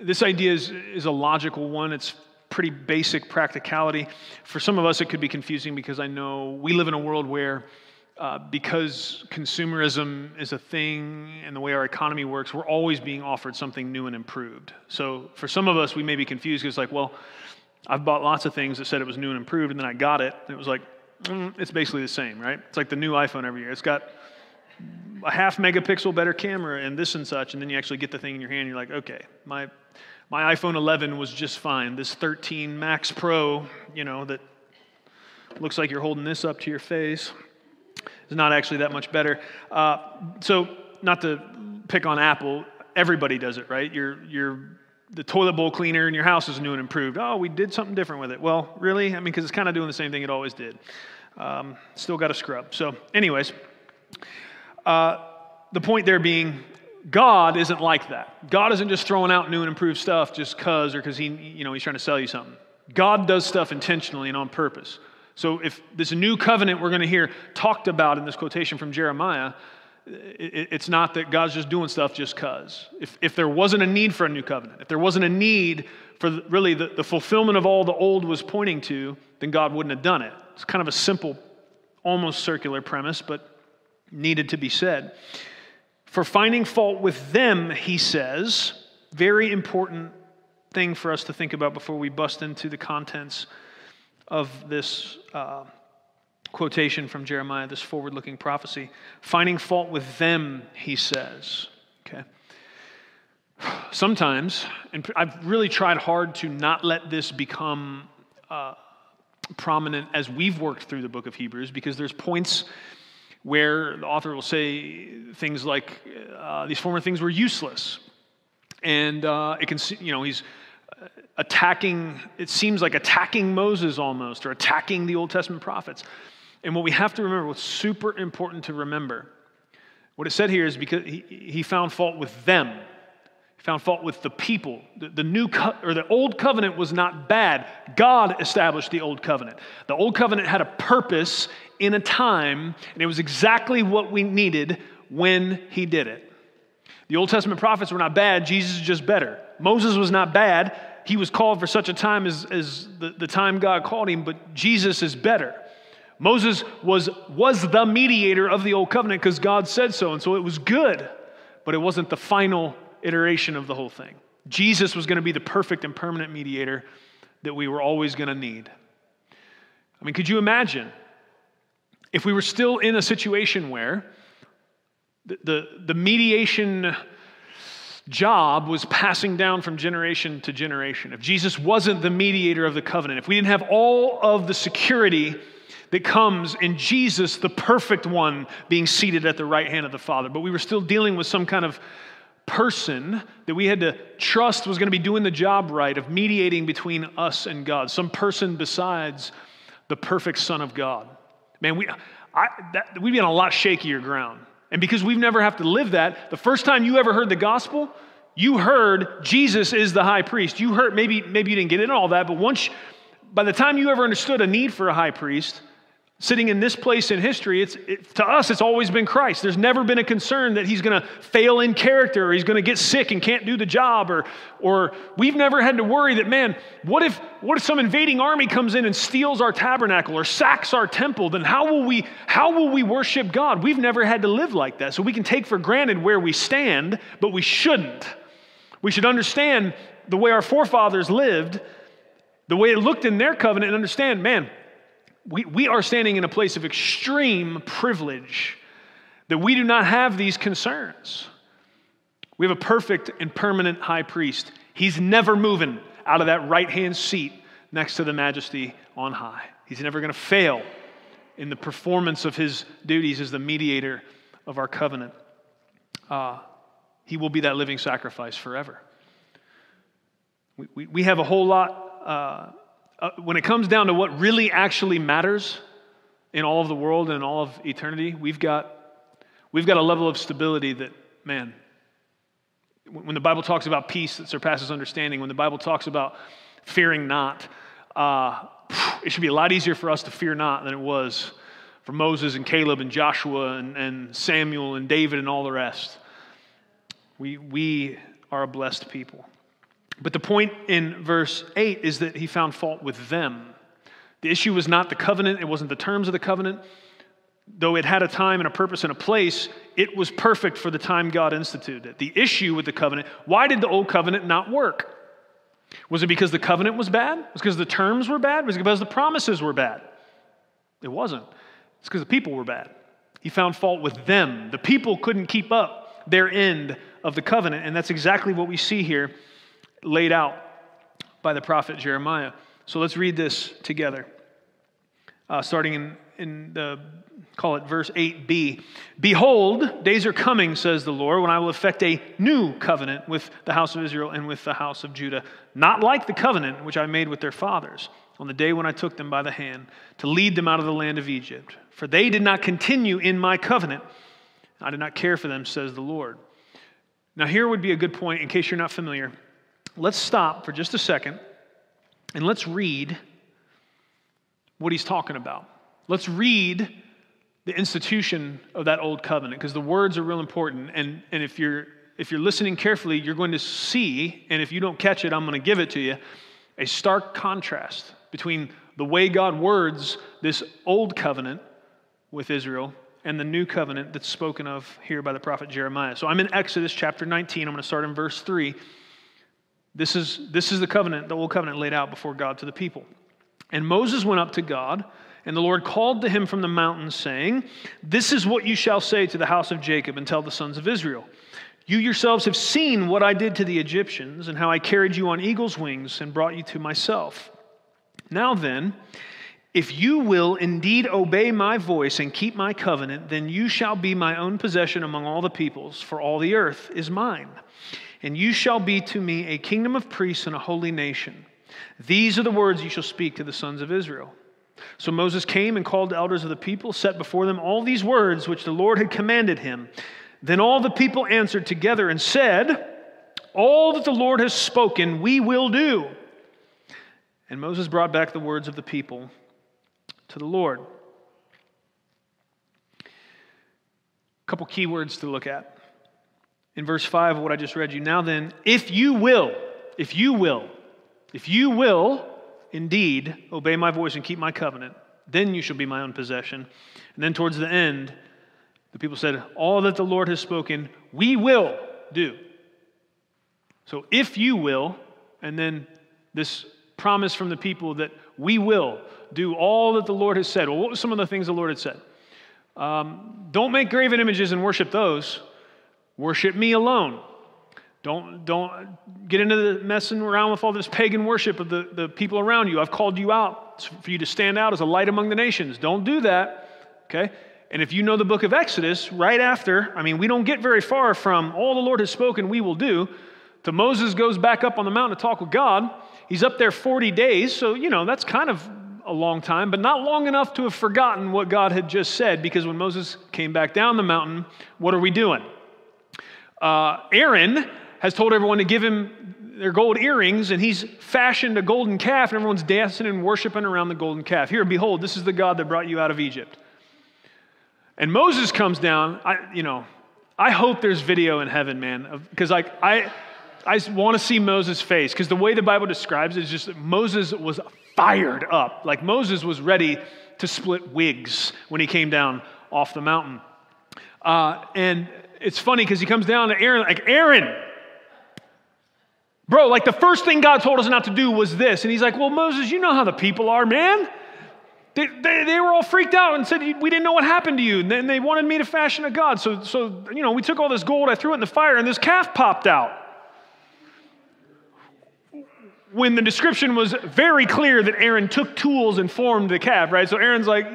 this idea is, is a logical one. It's pretty basic practicality. For some of us, it could be confusing because I know we live in a world where, uh, because consumerism is a thing and the way our economy works, we're always being offered something new and improved. So for some of us, we may be confused because, like, well, I've bought lots of things that said it was new and improved, and then I got it, and it was like, mm, it's basically the same, right? It's like the new iPhone every year. It's got a half megapixel better camera and this and such, and then you actually get the thing in your hand, and you're like, okay, my, my iPhone 11 was just fine. This 13 Max Pro, you know, that looks like you're holding this up to your face is not actually that much better. Uh, so, not to pick on Apple, everybody does it, right? You're, you're the toilet bowl cleaner in your house is new and improved. Oh, we did something different with it. Well, really? I mean, because it's kind of doing the same thing it always did. Um, still got to scrub. So, anyways, uh, the point there being, God isn't like that. God isn't just throwing out new and improved stuff just because or because he, you know, he's trying to sell you something. God does stuff intentionally and on purpose. So if this new covenant we're going to hear talked about in this quotation from Jeremiah, it's not that God's just doing stuff just because. If, if there wasn't a need for a new covenant, if there wasn't a need for really the, the fulfillment of all the old was pointing to, then God wouldn't have done it. It's kind of a simple, almost circular premise, but needed to be said. For finding fault with them, he says, very important thing for us to think about before we bust into the contents of this uh, quotation from Jeremiah, this forward looking prophecy. Finding fault with them, he says. Okay. Sometimes, and I've really tried hard to not let this become uh, prominent as we've worked through the book of Hebrews, because there's points where the author will say things like, uh, these former things were useless. And uh, it can, you know, he's attacking, it seems like attacking Moses almost, or attacking the Old Testament prophets. And what we have to remember, what's super important to remember, what it said here is because he, he found fault with them. He found fault with the people. The, the new co- or the old covenant was not bad. God established the old covenant. The old covenant had a purpose in a time, and it was exactly what we needed when he did it. The Old Testament prophets were not bad, Jesus is just better. Moses was not bad, he was called for such a time as, as the, the time God called him, but Jesus is better. Moses was, was the mediator of the old covenant because God said so, and so it was good, but it wasn't the final iteration of the whole thing. Jesus was going to be the perfect and permanent mediator that we were always going to need. I mean, could you imagine if we were still in a situation where the, the, the mediation job was passing down from generation to generation. If Jesus wasn't the mediator of the covenant, if we didn't have all of the security that comes in Jesus, the perfect one, being seated at the right hand of the Father, but we were still dealing with some kind of person that we had to trust was going to be doing the job right of mediating between us and God, some person besides the perfect Son of God. Man, we, I, that, we'd be on a lot shakier ground. And because we've never have to live that, the first time you ever heard the gospel, you heard Jesus is the high priest. You heard, maybe, maybe you didn't get into all that, but once, by the time you ever understood a need for a high priest, sitting in this place in history, it's, it, to us, it's always been Christ. There's never been a concern that he's going to fail in character or he's going to get sick and can't do the job or, or we've never had to worry that, man, what if, what if some invading army comes in and steals our tabernacle or sacks our temple? Then how will we, how will we worship God? We've never had to live like that. So we can take for granted where we stand, but we shouldn't. We should understand the way our forefathers lived, the way it looked in their covenant, and understand, man, we, we are standing in a place of extreme privilege that we do not have these concerns. We have a perfect and permanent high priest. He's never moving out of that right hand seat next to the majesty on high. He's never going to fail in the performance of his duties as the mediator of our covenant. Uh, he will be that living sacrifice forever. We, we, we have a whole lot. Uh, uh, when it comes down to what really actually matters in all of the world and all of eternity, we've got, we've got a level of stability that, man, when the Bible talks about peace that surpasses understanding, when the Bible talks about fearing not, uh, it should be a lot easier for us to fear not than it was for Moses and Caleb and Joshua and, and Samuel and David and all the rest. We, we are a blessed people. But the point in verse 8 is that he found fault with them. The issue was not the covenant, it wasn't the terms of the covenant. Though it had a time and a purpose and a place, it was perfect for the time God instituted it. The issue with the covenant, why did the old covenant not work? Was it because the covenant was bad? Was it because the terms were bad? Was it because the promises were bad? It wasn't. It's because the people were bad. He found fault with them. The people couldn't keep up their end of the covenant, and that's exactly what we see here laid out by the prophet Jeremiah. So let's read this together. Uh, starting in, in the, call it verse 8b. Behold, days are coming, says the Lord, when I will effect a new covenant with the house of Israel and with the house of Judah, not like the covenant which I made with their fathers on the day when I took them by the hand to lead them out of the land of Egypt. For they did not continue in my covenant. I did not care for them, says the Lord. Now, here would be a good point in case you're not familiar let's stop for just a second and let's read what he's talking about. Let's read the institution of that old covenant because the words are real important. And, and if, you're, if you're listening carefully, you're going to see, and if you don't catch it, I'm going to give it to you, a stark contrast between the way God words this old covenant with Israel and the new covenant that's spoken of here by the prophet Jeremiah. So I'm in Exodus chapter 19. I'm going to start in verse 3. This is, this is the covenant, the old covenant laid out before God to the people. And Moses went up to God, and the Lord called to him from the mountain, saying, This is what you shall say to the house of Jacob and tell the sons of Israel. You yourselves have seen what I did to the Egyptians and how I carried you on eagle's wings and brought you to myself. Now then, if you will indeed obey my voice and keep my covenant, then you shall be my own possession among all the peoples, for all the earth is mine. And you shall be to me a kingdom of priests and a holy nation. These are the words you shall speak to the sons of Israel. So Moses came and called the elders of the people, set before them all these words which the Lord had commanded him. Then all the people answered together and said, All that the Lord has spoken, we will do. And Moses brought back the words of the people to the Lord. A couple key words to look at. In verse 5 of what I just read you, now then, if you will, if you will, if you will indeed obey my voice and keep my covenant, then you shall be my own possession. And then towards the end, the people said, All that the Lord has spoken, we will do. So if you will, and then this promise from the people that we will do all that the Lord has said. Well, what were some of the things the Lord had said? Um, don't make graven images and worship those. Worship me alone. Don't, don't get into the messing around with all this pagan worship of the, the people around you. I've called you out for you to stand out as a light among the nations. Don't do that. Okay? And if you know the book of Exodus, right after, I mean, we don't get very far from all the Lord has spoken, we will do, to Moses goes back up on the mountain to talk with God. He's up there 40 days, so, you know, that's kind of a long time, but not long enough to have forgotten what God had just said, because when Moses came back down the mountain, what are we doing? Uh, Aaron has told everyone to give him their gold earrings, and he's fashioned a golden calf, and everyone's dancing and worshiping around the golden calf. Here, behold, this is the God that brought you out of Egypt. And Moses comes down. I, you know, I hope there's video in heaven, man, because like I, I want to see Moses' face because the way the Bible describes it is just Moses was fired up. Like Moses was ready to split wigs when he came down off the mountain. Uh, and it's funny because he comes down to Aaron, like, Aaron, bro, like the first thing God told us not to do was this. And he's like, well, Moses, you know how the people are, man. They, they, they, were all freaked out and said, We didn't know what happened to you. And then they wanted me to fashion a God. So, so, you know, we took all this gold, I threw it in the fire, and this calf popped out. When the description was very clear that Aaron took tools and formed the calf, right? So Aaron's like,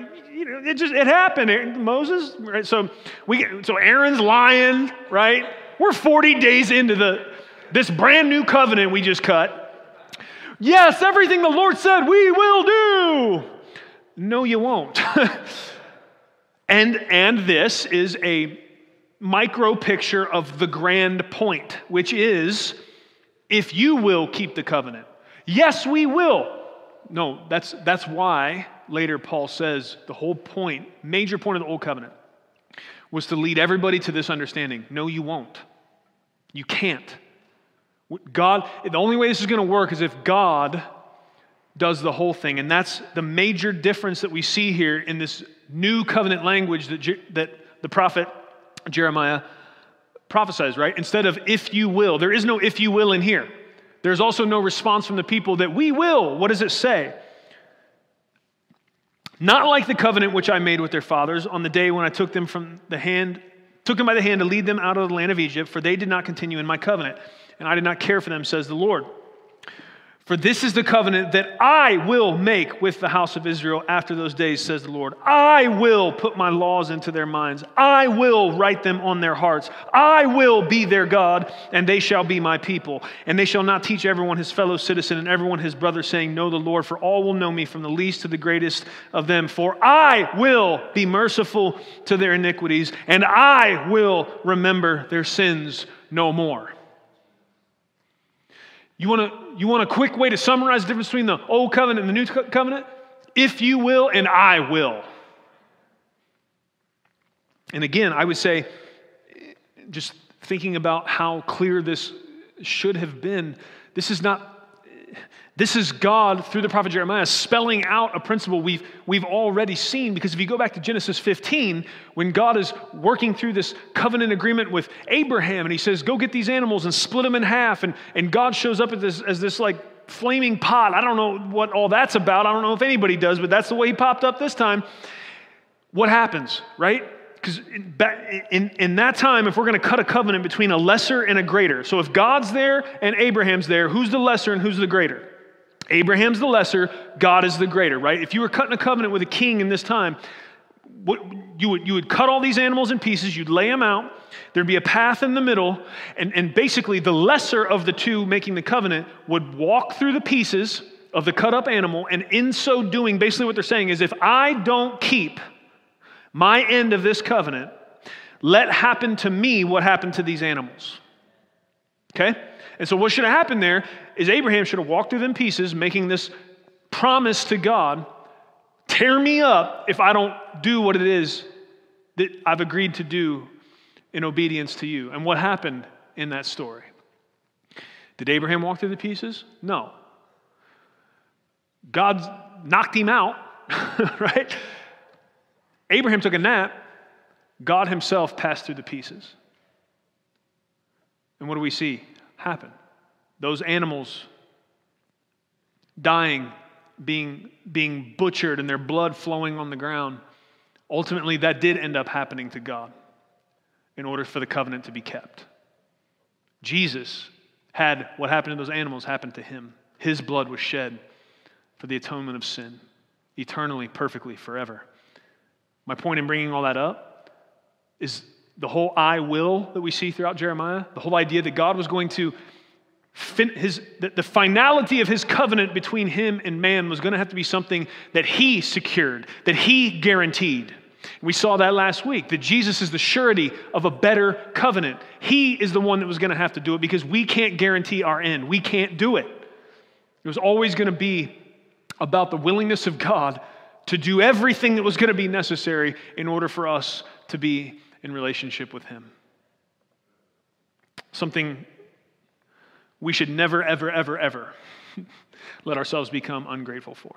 you know, it just, it happened. Moses, right? So, we, so Aaron's lying, right? We're 40 days into the, this brand new covenant we just cut. Yes, everything the Lord said we will do. No, you won't. [LAUGHS] and, and this is a micro picture of the grand point, which is if you will keep the covenant. Yes, we will. No, that's, that's why later Paul says the whole point, major point of the old covenant, was to lead everybody to this understanding. No, you won't. You can't. God, the only way this is going to work is if God does the whole thing. And that's the major difference that we see here in this new covenant language that, that the prophet Jeremiah prophesies, right? Instead of if you will, there is no if you will in here. There's also no response from the people that we will. What does it say? Not like the covenant which I made with their fathers on the day when I took them from the hand, took them by the hand to lead them out of the land of Egypt, for they did not continue in my covenant, and I did not care for them, says the Lord. For this is the covenant that I will make with the house of Israel after those days, says the Lord. I will put my laws into their minds. I will write them on their hearts. I will be their God, and they shall be my people. And they shall not teach everyone his fellow citizen and everyone his brother, saying, Know the Lord, for all will know me, from the least to the greatest of them. For I will be merciful to their iniquities, and I will remember their sins no more. You want, to, you want a quick way to summarize the difference between the old covenant and the new covenant? If you will, and I will. And again, I would say, just thinking about how clear this should have been, this is not this is God, through the prophet Jeremiah, spelling out a principle we've, we've already seen. Because if you go back to Genesis 15, when God is working through this covenant agreement with Abraham, and he says, Go get these animals and split them in half. And, and God shows up as this, as this like flaming pot. I don't know what all that's about. I don't know if anybody does, but that's the way he popped up this time. What happens, right? because in, in, in that time, if we're going to cut a covenant between a lesser and a greater, so if God's there and Abraham's there, who's the lesser and who's the greater? Abraham's the lesser, God is the greater, right? If you were cutting a covenant with a king in this time, what, you, would, you would cut all these animals in pieces, you'd lay them out, there'd be a path in the middle, and, and basically the lesser of the two making the covenant would walk through the pieces of the cut up animal, and in so doing, basically what they're saying is if I don't keep my end of this covenant, let happen to me what happened to these animals. Okay? And so, what should have happened there is Abraham should have walked through them pieces, making this promise to God tear me up if I don't do what it is that I've agreed to do in obedience to you. And what happened in that story? Did Abraham walk through the pieces? No. God knocked him out, [LAUGHS] right? Abraham took a nap, God himself passed through the pieces. And what do we see happen? Those animals dying, being, being butchered, and their blood flowing on the ground. Ultimately, that did end up happening to God in order for the covenant to be kept. Jesus had what happened to those animals happen to him. His blood was shed for the atonement of sin, eternally, perfectly, forever. My point in bringing all that up is the whole I will that we see throughout Jeremiah, the whole idea that God was going to his, the, the finality of his covenant between him and man was going to have to be something that he secured, that he guaranteed. We saw that last week, that Jesus is the surety of a better covenant. He is the one that was going to have to do it because we can't guarantee our end. We can't do it. It was always going to be about the willingness of God to do everything that was going to be necessary in order for us to be in relationship with Him. Something we should never, ever, ever, ever [LAUGHS] let ourselves become ungrateful for.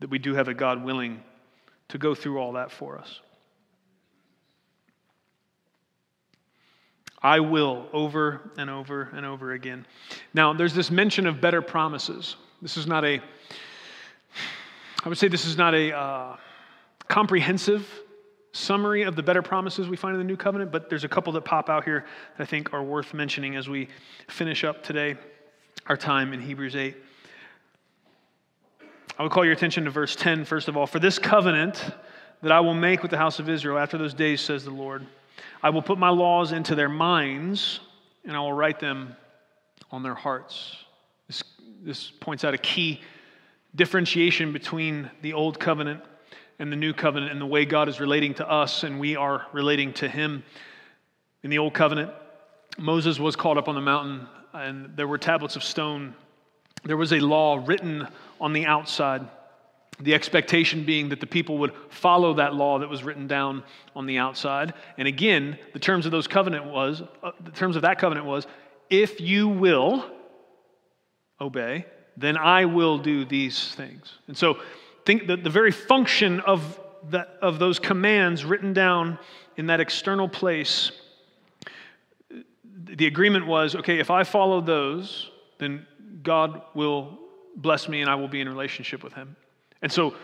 That we do have a God willing to go through all that for us. I will over and over and over again. Now, there's this mention of better promises. This is not a [SIGHS] I would say this is not a uh, comprehensive summary of the better promises we find in the new covenant, but there's a couple that pop out here that I think are worth mentioning as we finish up today our time in Hebrews 8. I would call your attention to verse 10, first of all. For this covenant that I will make with the house of Israel after those days, says the Lord, I will put my laws into their minds and I will write them on their hearts. This, this points out a key differentiation between the old covenant and the new covenant and the way God is relating to us and we are relating to him. In the old covenant, Moses was called up on the mountain and there were tablets of stone. There was a law written on the outside. The expectation being that the people would follow that law that was written down on the outside. And again, the terms of those covenant was, uh, the terms of that covenant was, if you will obey, then I will do these things. And so, think that the very function of, the, of those commands written down in that external place, the agreement was okay, if I follow those, then God will bless me and I will be in relationship with Him. And so,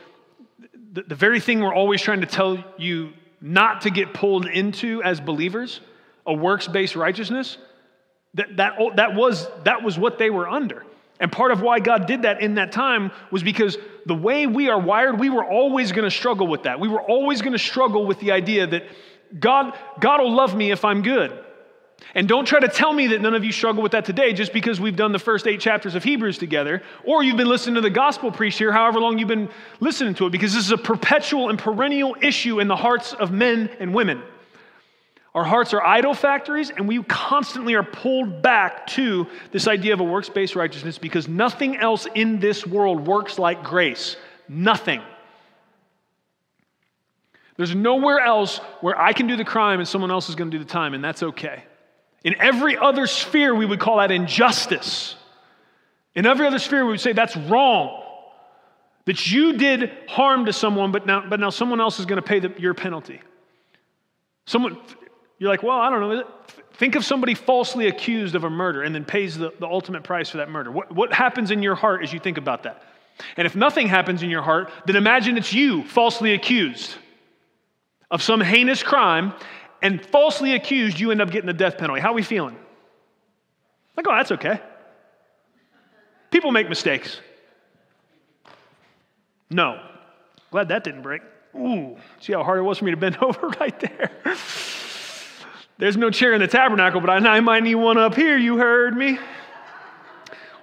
the, the very thing we're always trying to tell you not to get pulled into as believers, a works based righteousness, that, that, that, was, that was what they were under. And part of why God did that in that time was because the way we are wired, we were always going to struggle with that. We were always going to struggle with the idea that God, God will love me if I'm good. And don't try to tell me that none of you struggle with that today just because we've done the first eight chapters of Hebrews together, or you've been listening to the gospel preached here, however long you've been listening to it, because this is a perpetual and perennial issue in the hearts of men and women. Our hearts are idol factories, and we constantly are pulled back to this idea of a works based righteousness because nothing else in this world works like grace. Nothing. There's nowhere else where I can do the crime and someone else is going to do the time, and that's okay. In every other sphere, we would call that injustice. In every other sphere, we would say that's wrong. That you did harm to someone, but now, but now someone else is going to pay the, your penalty. Someone, you're like, well, I don't know. Think of somebody falsely accused of a murder and then pays the, the ultimate price for that murder. What, what happens in your heart as you think about that? And if nothing happens in your heart, then imagine it's you falsely accused of some heinous crime and falsely accused, you end up getting the death penalty. How are we feeling? Like, oh, that's okay. People make mistakes. No. Glad that didn't break. Ooh, see how hard it was for me to bend [LAUGHS] over right there? There's no chair in the tabernacle, but I, might need one up here. You heard me.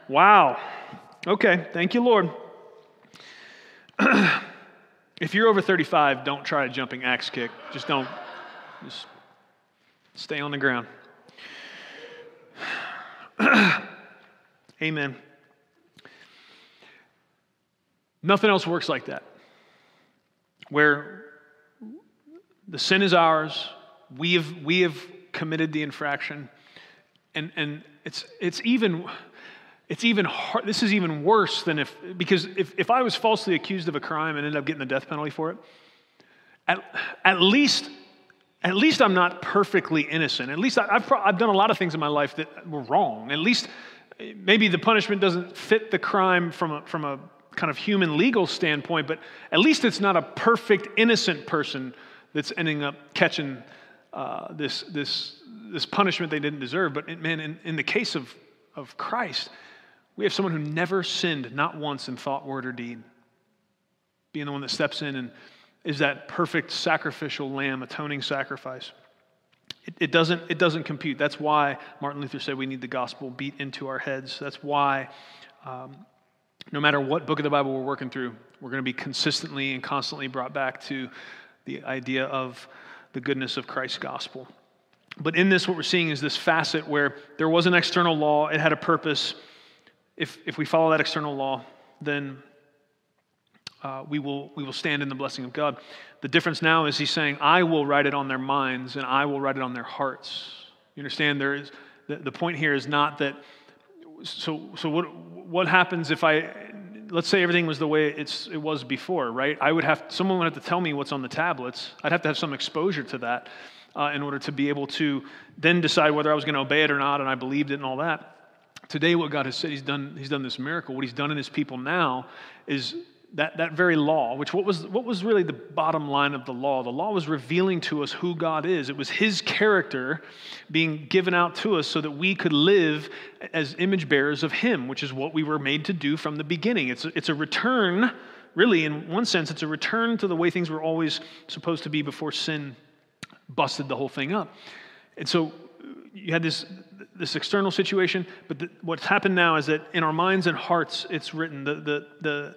Wow. Okay, thank you, Lord. [CLEARS THROAT] if you're over 35, don't try a jumping axe kick. Just don't. Just stay on the ground. [CLEARS THROAT] Amen. Nothing else works like that. Where the sin is ours, we have, we have committed the infraction, and, and it's, it's even it's even hard, this is even worse than if, because if, if I was falsely accused of a crime and ended up getting the death penalty for it, at, at least, at least I'm not perfectly innocent. At least I, have I've done a lot of things in my life that were wrong. At least maybe the punishment doesn't fit the crime from a, from a kind of human legal standpoint, but at least it's not a perfect innocent person that's ending up catching uh, this, this, this punishment they didn't deserve. But man, in, in the case of, of Christ, we have someone who never sinned, not once in thought, word, or deed. Being the one that steps in and is that perfect sacrificial lamb, atoning sacrifice. It, it, doesn't, it doesn't compute. That's why Martin Luther said we need the gospel beat into our heads. That's why, um, no matter what book of the Bible we're working through, we're going to be consistently and constantly brought back to the idea of the goodness of Christ's gospel. But in this, what we're seeing is this facet where there was an external law, it had a purpose, if, if we follow that external law, then uh, we, will, we will stand in the blessing of God. The difference now is he's saying, I will write it on their minds and I will write it on their hearts. You understand? There is, the, the point here is not that, so, so what, what happens if I, let's say everything was the way it's, it was before, right? I would have, someone would have to tell me what's on the tablets. I'd have to have some exposure to that uh, in order to be able to then decide whether I was going to obey it or not and I believed it and all that today what god has said he's done he's done this miracle what he's done in his people now is that, that very law which what was what was really the bottom line of the law? The law was revealing to us who god is. It was his character being given out to us so that we could live as image bearers of him which is what we were made to do from the beginning. It's a, it's a return really in one sense it's a return to the way things were always supposed to be before sin busted the whole thing up. And so you had this, this external situation, but the, what's happened now is that in our minds and hearts, it's written. The, the, the,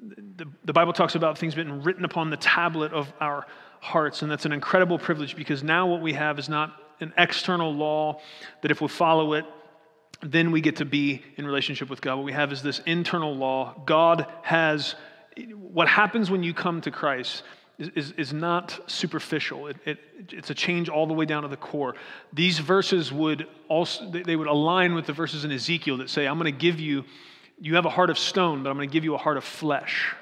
the, the Bible talks about things being written upon the tablet of our hearts, and that's an incredible privilege because now what we have is not an external law that if we follow it, then we get to be in relationship with God. What we have is this internal law. God has, what happens when you come to Christ is, is not superficial. It, it, it's a change all the way down to the core. These verses would also, they would align with the verses in Ezekiel that say, I'm going to give you, you have a heart of stone, but I'm going to give you a heart of flesh.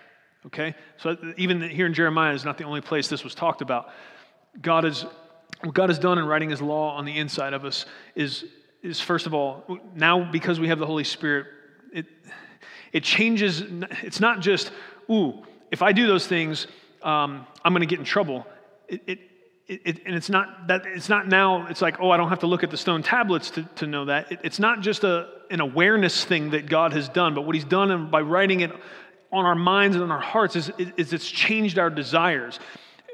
Okay? So even here in Jeremiah is not the only place this was talked about. God is, what God has done in writing his law on the inside of us is, is first of all, now because we have the Holy Spirit, it, it changes, it's not just, ooh, if I do those things, um, I'm going to get in trouble. It, it, it, and it's not that it's not now it's like oh i don't have to look at the stone tablets to, to know that. It, it's not just a, an awareness thing that god has done but what he's done by writing it on our minds and on our hearts is, is it's changed our desires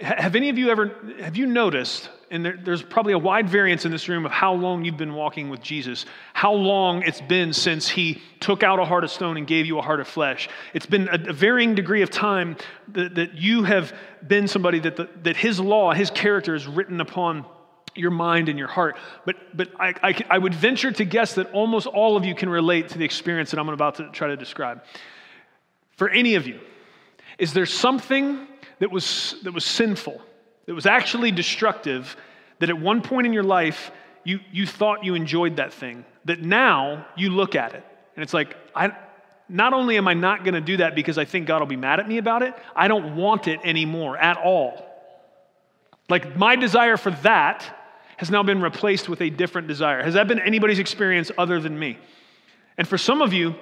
have any of you ever have you noticed and there, there's probably a wide variance in this room of how long you've been walking with jesus how long it's been since he took out a heart of stone and gave you a heart of flesh. It's been a, a varying degree of time that, that you have been somebody that, the, that his law his character is written upon your mind and your heart. But, but I, I, I would venture to guess that almost all of you can relate to the experience that i'm about to try to describe. For any of you is there something that was, that was sinful, that was actually destructive, that at one point in your life you, you thought you enjoyed that thing, that now you look at it and it's like, I, not only am I not going to do that because I think God will be mad at me about it, I don't want it anymore at all. Like my desire for that has now been replaced with a different desire. Has that been anybody's experience other than me? And for some of you,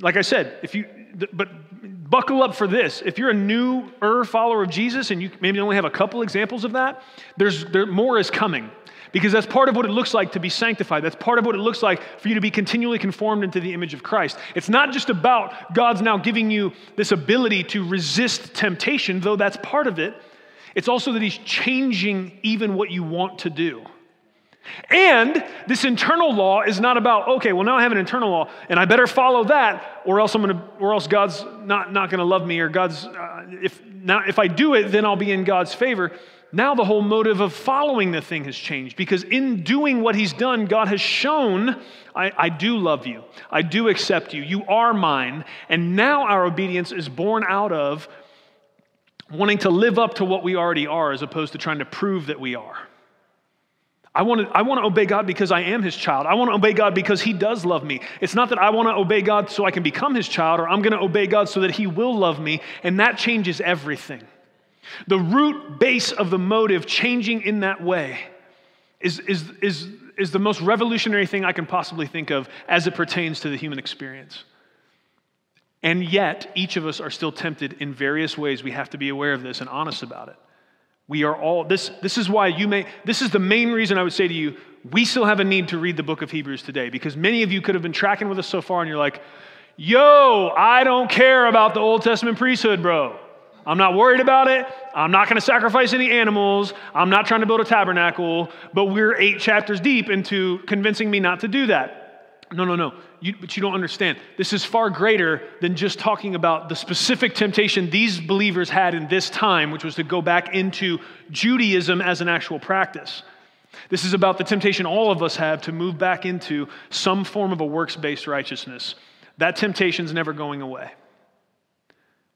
like I said, if you, but buckle up for this. If you're a newer follower of Jesus and you maybe only have a couple examples of that, there's there, more is coming. Because that's part of what it looks like to be sanctified. That's part of what it looks like for you to be continually conformed into the image of Christ. It's not just about God's now giving you this ability to resist temptation, though that's part of it. It's also that He's changing even what you want to do. And this internal law is not about, okay, well, now I have an internal law and I better follow that or else I'm to, or else God's not, not going to love me or God's, uh, if, now, if I do it, then I'll be in God's favor. Now the whole motive of following the thing has changed because in doing what he's done, God has shown, I, I do love you. I do accept you. You are mine. And now our obedience is born out of wanting to live up to what we already are as opposed to trying to prove that we are. I want, to, I want to obey God because I am his child. I want to obey God because he does love me. It's not that I want to obey God so I can become his child or I'm going to obey God so that he will love me, and that changes everything. The root base of the motive changing in that way is, is, is, is the most revolutionary thing I can possibly think of as it pertains to the human experience. And yet, each of us are still tempted in various ways. We have to be aware of this and honest about it. We are all, this, this is why you may, this is the main reason I would say to you, we still have a need to read the book of Hebrews today because many of you could have been tracking with us so far and you're like, yo, I don't care about the Old Testament priesthood, bro. I'm not worried about it. I'm not going to sacrifice any animals. I'm not trying to build a tabernacle, but we're eight chapters deep into convincing me not to do that. No, no, no. You, but you don't understand. This is far greater than just talking about the specific temptation these believers had in this time, which was to go back into Judaism as an actual practice. This is about the temptation all of us have to move back into some form of a works based righteousness. That temptation's never going away.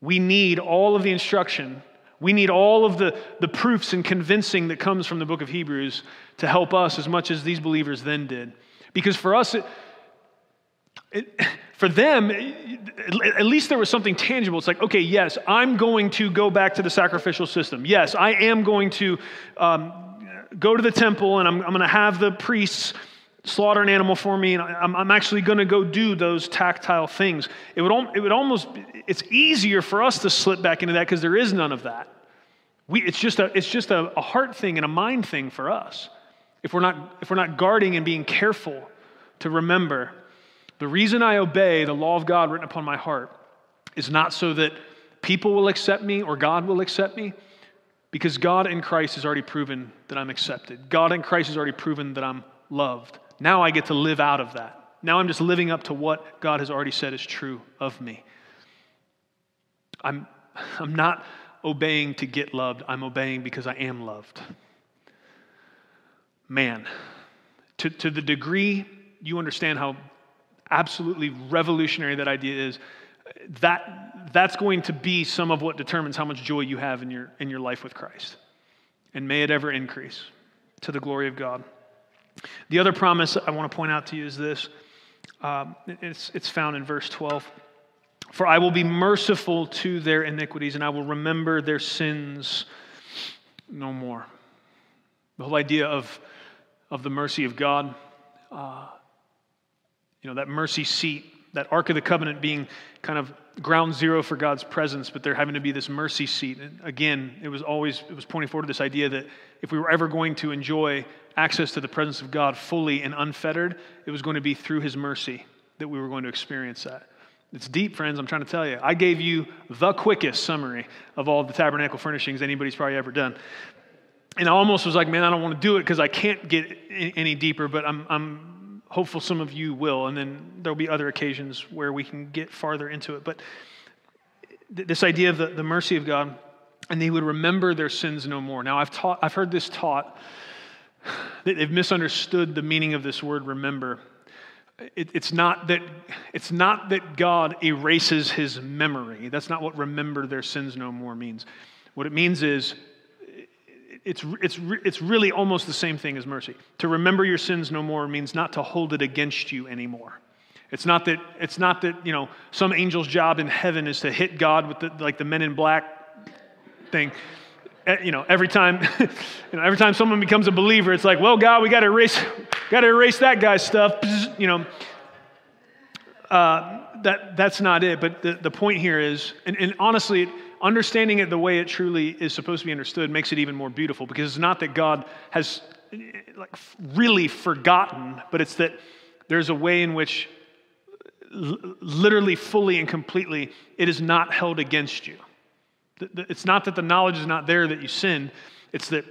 We need all of the instruction. We need all of the, the proofs and convincing that comes from the book of Hebrews to help us as much as these believers then did. Because for us, it, for them, at least there was something tangible. It's like, okay, yes, I'm going to go back to the sacrificial system. Yes, I am going to um, go to the temple and I'm, I'm going to have the priests slaughter an animal for me and I'm, I'm actually going to go do those tactile things. It would, it would almost, it's easier for us to slip back into that because there is none of that. We, it's just, a, it's just a, a heart thing and a mind thing for us. If we're, not, if we're not guarding and being careful to remember the reason I obey the law of God written upon my heart is not so that people will accept me or God will accept me, because God in Christ has already proven that I'm accepted. God in Christ has already proven that I'm loved. Now I get to live out of that. Now I'm just living up to what God has already said is true of me. I'm, I'm not obeying to get loved, I'm obeying because I am loved. Man, to, to the degree you understand how absolutely revolutionary that idea is, that, that's going to be some of what determines how much joy you have in your, in your life with Christ. And may it ever increase to the glory of God. The other promise I want to point out to you is this um, it's, it's found in verse 12. For I will be merciful to their iniquities, and I will remember their sins no more. The whole idea of, of the mercy of God. Uh, you know, that mercy seat, that Ark of the Covenant being kind of ground zero for God's presence, but there having to be this mercy seat. And again, it was always, it was pointing forward to this idea that if we were ever going to enjoy access to the presence of God fully and unfettered, it was going to be through his mercy that we were going to experience that. It's deep, friends, I'm trying to tell you. I gave you the quickest summary of all the tabernacle furnishings anybody's probably ever done. And I almost was like, man, I don't want to do it because I can't get any deeper, but I'm, I'm hopeful some of you will, and then there'll be other occasions where we can get farther into it. But th- this idea of the, the mercy of God, and they would remember their sins no more. Now, I've, taught, I've heard this taught [SIGHS] that they've misunderstood the meaning of this word remember. It, it's, not that, it's not that God erases his memory. That's not what remember their sins no more means. What it means is it's, it's, it's really almost the same thing as mercy. To remember your sins no more means not to hold it against you anymore. It's not that, it's not that you know, some angel's job in heaven is to hit God with the, like the men in black thing. Eh, you know, every time, [LAUGHS] you know, every time someone becomes a believer, it's like, well, God, we got to erase, got to erase that guy's stuff. You know, uh, that, that's not it. But the, the point here is, and, and honestly, understanding it the way it truly is supposed to be understood makes it even more beautiful because it's not that God has like really forgotten, but it's that there's a way in which literally, fully, and completely, it is not held against you. It's not that the knowledge is not there that you sin, it's that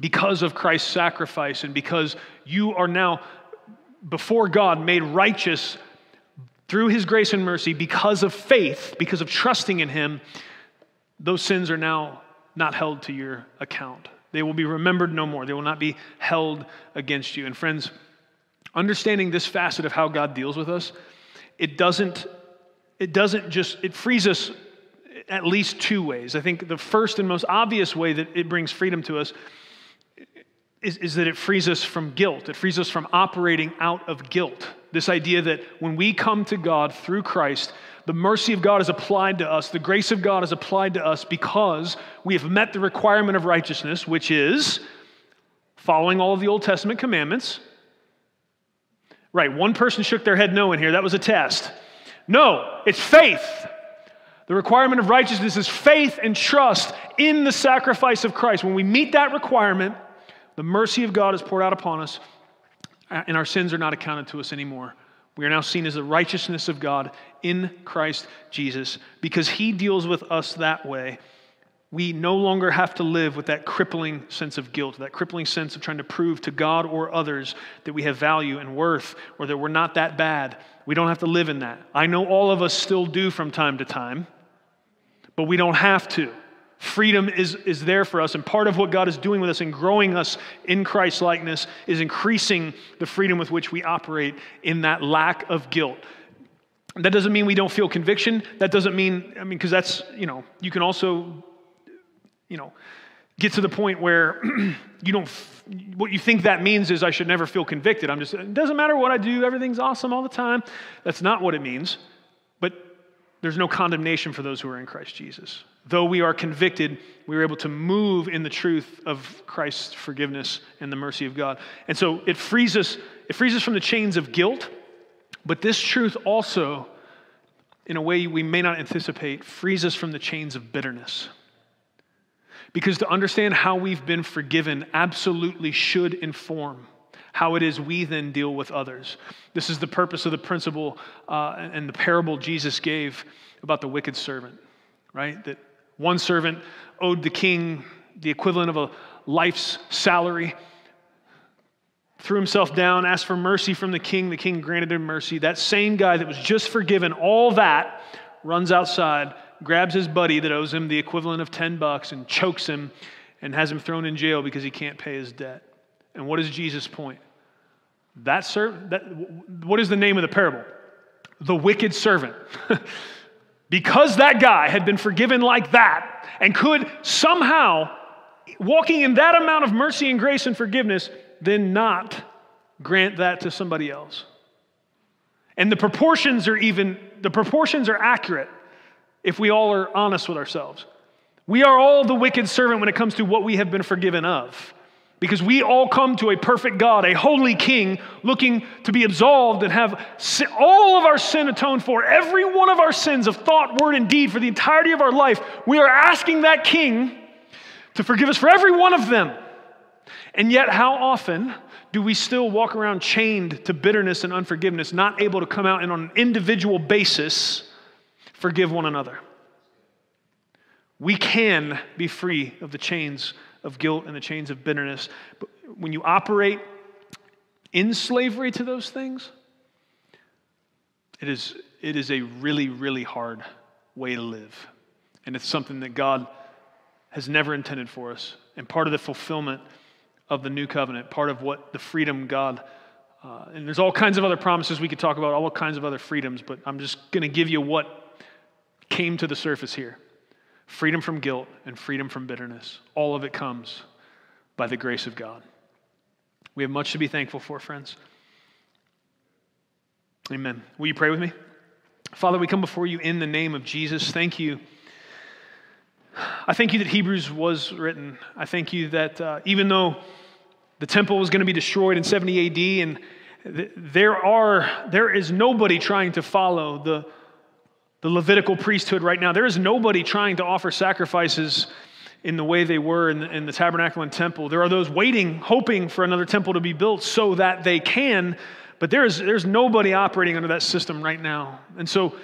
because of Christ's sacrifice and because you are now before God made righteous through his grace and mercy because of faith, because of trusting in him, those sins are now not held to your account. They will be remembered no more. They will not be held against you. And friends, understanding this facet of how God deals with us, it doesn't, it doesn't just, it frees us at least two ways. I think the first and most obvious way that it brings freedom to us is, is that it frees us from guilt. It frees us from operating out of guilt. This idea that when we come to God through Christ, the mercy of God is applied to us, the grace of God is applied to us because we have met the requirement of righteousness, which is following all of the Old Testament commandments. Right, one person shook their head no in here. That was a test. No, it's faith. The requirement of righteousness is faith and trust in the sacrifice of Christ. When we meet that requirement, the mercy of God is poured out upon us, and our sins are not accounted to us anymore. We are now seen as the righteousness of God in Christ Jesus. Because He deals with us that way, we no longer have to live with that crippling sense of guilt, that crippling sense of trying to prove to God or others that we have value and worth or that we're not that bad. We don't have to live in that. I know all of us still do from time to time, but we don't have to. Freedom is, is there for us, and part of what God is doing with us and growing us in Christ likeness is increasing the freedom with which we operate in that lack of guilt. That doesn't mean we don't feel conviction. That doesn't mean, I mean, because that's, you know, you can also, you know, get to the point where [CLEARS THROAT] you don't, what you think that means is I should never feel convicted. I'm just, it doesn't matter what I do, everything's awesome all the time. That's not what it means. But there's no condemnation for those who are in Christ Jesus. Though we are convicted, we are able to move in the truth of Christ's forgiveness and the mercy of God. And so it frees us, it frees us from the chains of guilt, but this truth also, in a way we may not anticipate, frees us from the chains of bitterness. Because to understand how we've been forgiven absolutely should inform how it is we then deal with others. This is the purpose of the principle uh, and the parable Jesus gave about the wicked servant, right? That one servant owed the king the equivalent of a life's salary, threw himself down, asked for mercy from the king. The king granted him mercy. That same guy that was just forgiven all that runs outside, grabs his buddy that owes him the equivalent of 10 bucks and chokes him and has him thrown in jail because he can't pay his debt. And what is Jesus' point? That servant, that, what is the name of the parable? The wicked servant. [LAUGHS] because that guy had been forgiven like that and could somehow, walking in that amount of mercy and grace and forgiveness, then not grant that to somebody else. And the proportions are even, the proportions are accurate if we all are honest with ourselves. We are all the wicked servant when it comes to what we have been forgiven of. Because we all come to a perfect God, a holy King, looking to be absolved and have all of our sin atoned for, every one of our sins of thought, word, and deed for the entirety of our life. We are asking that King to forgive us for every one of them. And yet, how often do we still walk around chained to bitterness and unforgiveness, not able to come out and on an individual basis forgive one another? We can be free of the chains of guilt and the chains of bitterness. But when you operate in slavery to those things, it is, it is a really, really hard way to live. And it's something that God has never intended for us. And part of the fulfillment of the new covenant, part of what the freedom God, uh, and there's all kinds of other promises we could talk about, all kinds of other freedoms, but I'm just going to give you what came to the surface here freedom from guilt and freedom from bitterness. All of it comes by the grace of God. We have much to be thankful for, friends. Amen. Will you pray with me? Father, we come before you in the name of Jesus. Thank you. I thank you that Hebrews was written. I thank you that uh, even though the temple was going to be destroyed in 70 AD, and th- there are there is nobody trying to follow the the Levitical priesthood right now. There is nobody trying to offer sacrifices in the way they were in the, in the tabernacle and temple. There are those waiting, hoping for another temple to be built so that they can, but there's, there's nobody operating under that system right now. And so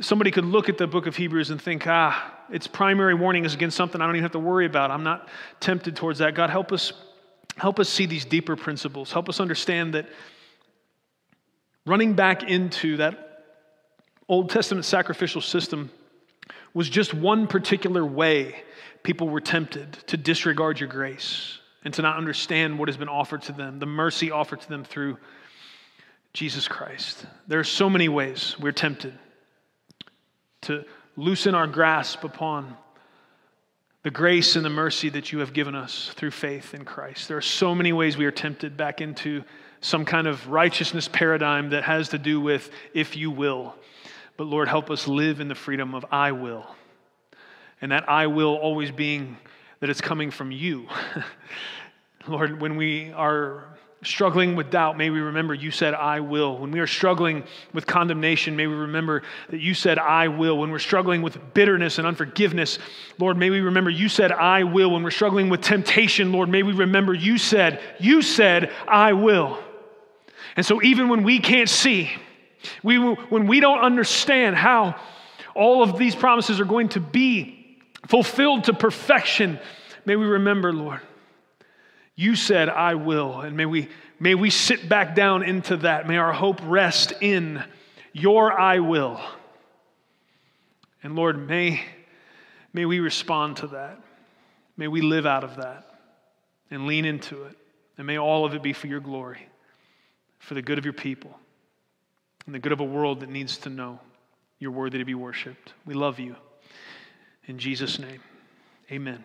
somebody could look at the book of Hebrews and think, ah, its primary warning is against something I don't even have to worry about. I'm not tempted towards that. God, help us, help us see these deeper principles. Help us understand that running back into that Old Testament sacrificial system was just one particular way people were tempted to disregard your grace and to not understand what has been offered to them, the mercy offered to them through Jesus Christ. There are so many ways we're tempted to loosen our grasp upon the grace and the mercy that you have given us through faith in Christ. There are so many ways we are tempted back into some kind of righteousness paradigm that has to do with if you will. But Lord, help us live in the freedom of I will. And that I will always being that it's coming from you. [LAUGHS] Lord, when we are struggling with doubt, may we remember you said, I will. When we are struggling with condemnation, may we remember that you said, I will. When we're struggling with bitterness and unforgiveness, Lord, may we remember you said, I will. When we're struggling with temptation, Lord, may we remember you said, You said, I will. And so even when we can't see, we, when we don't understand how all of these promises are going to be fulfilled to perfection. May we remember, Lord, you said, I will. And may we, may we sit back down into that. May our hope rest in your I will. And Lord, may, may we respond to that. May we live out of that and lean into it. And may all of it be for your glory, for the good of your people, and the good of a world that needs to know you're worthy to be worshiped. We love you. In Jesus' name, amen.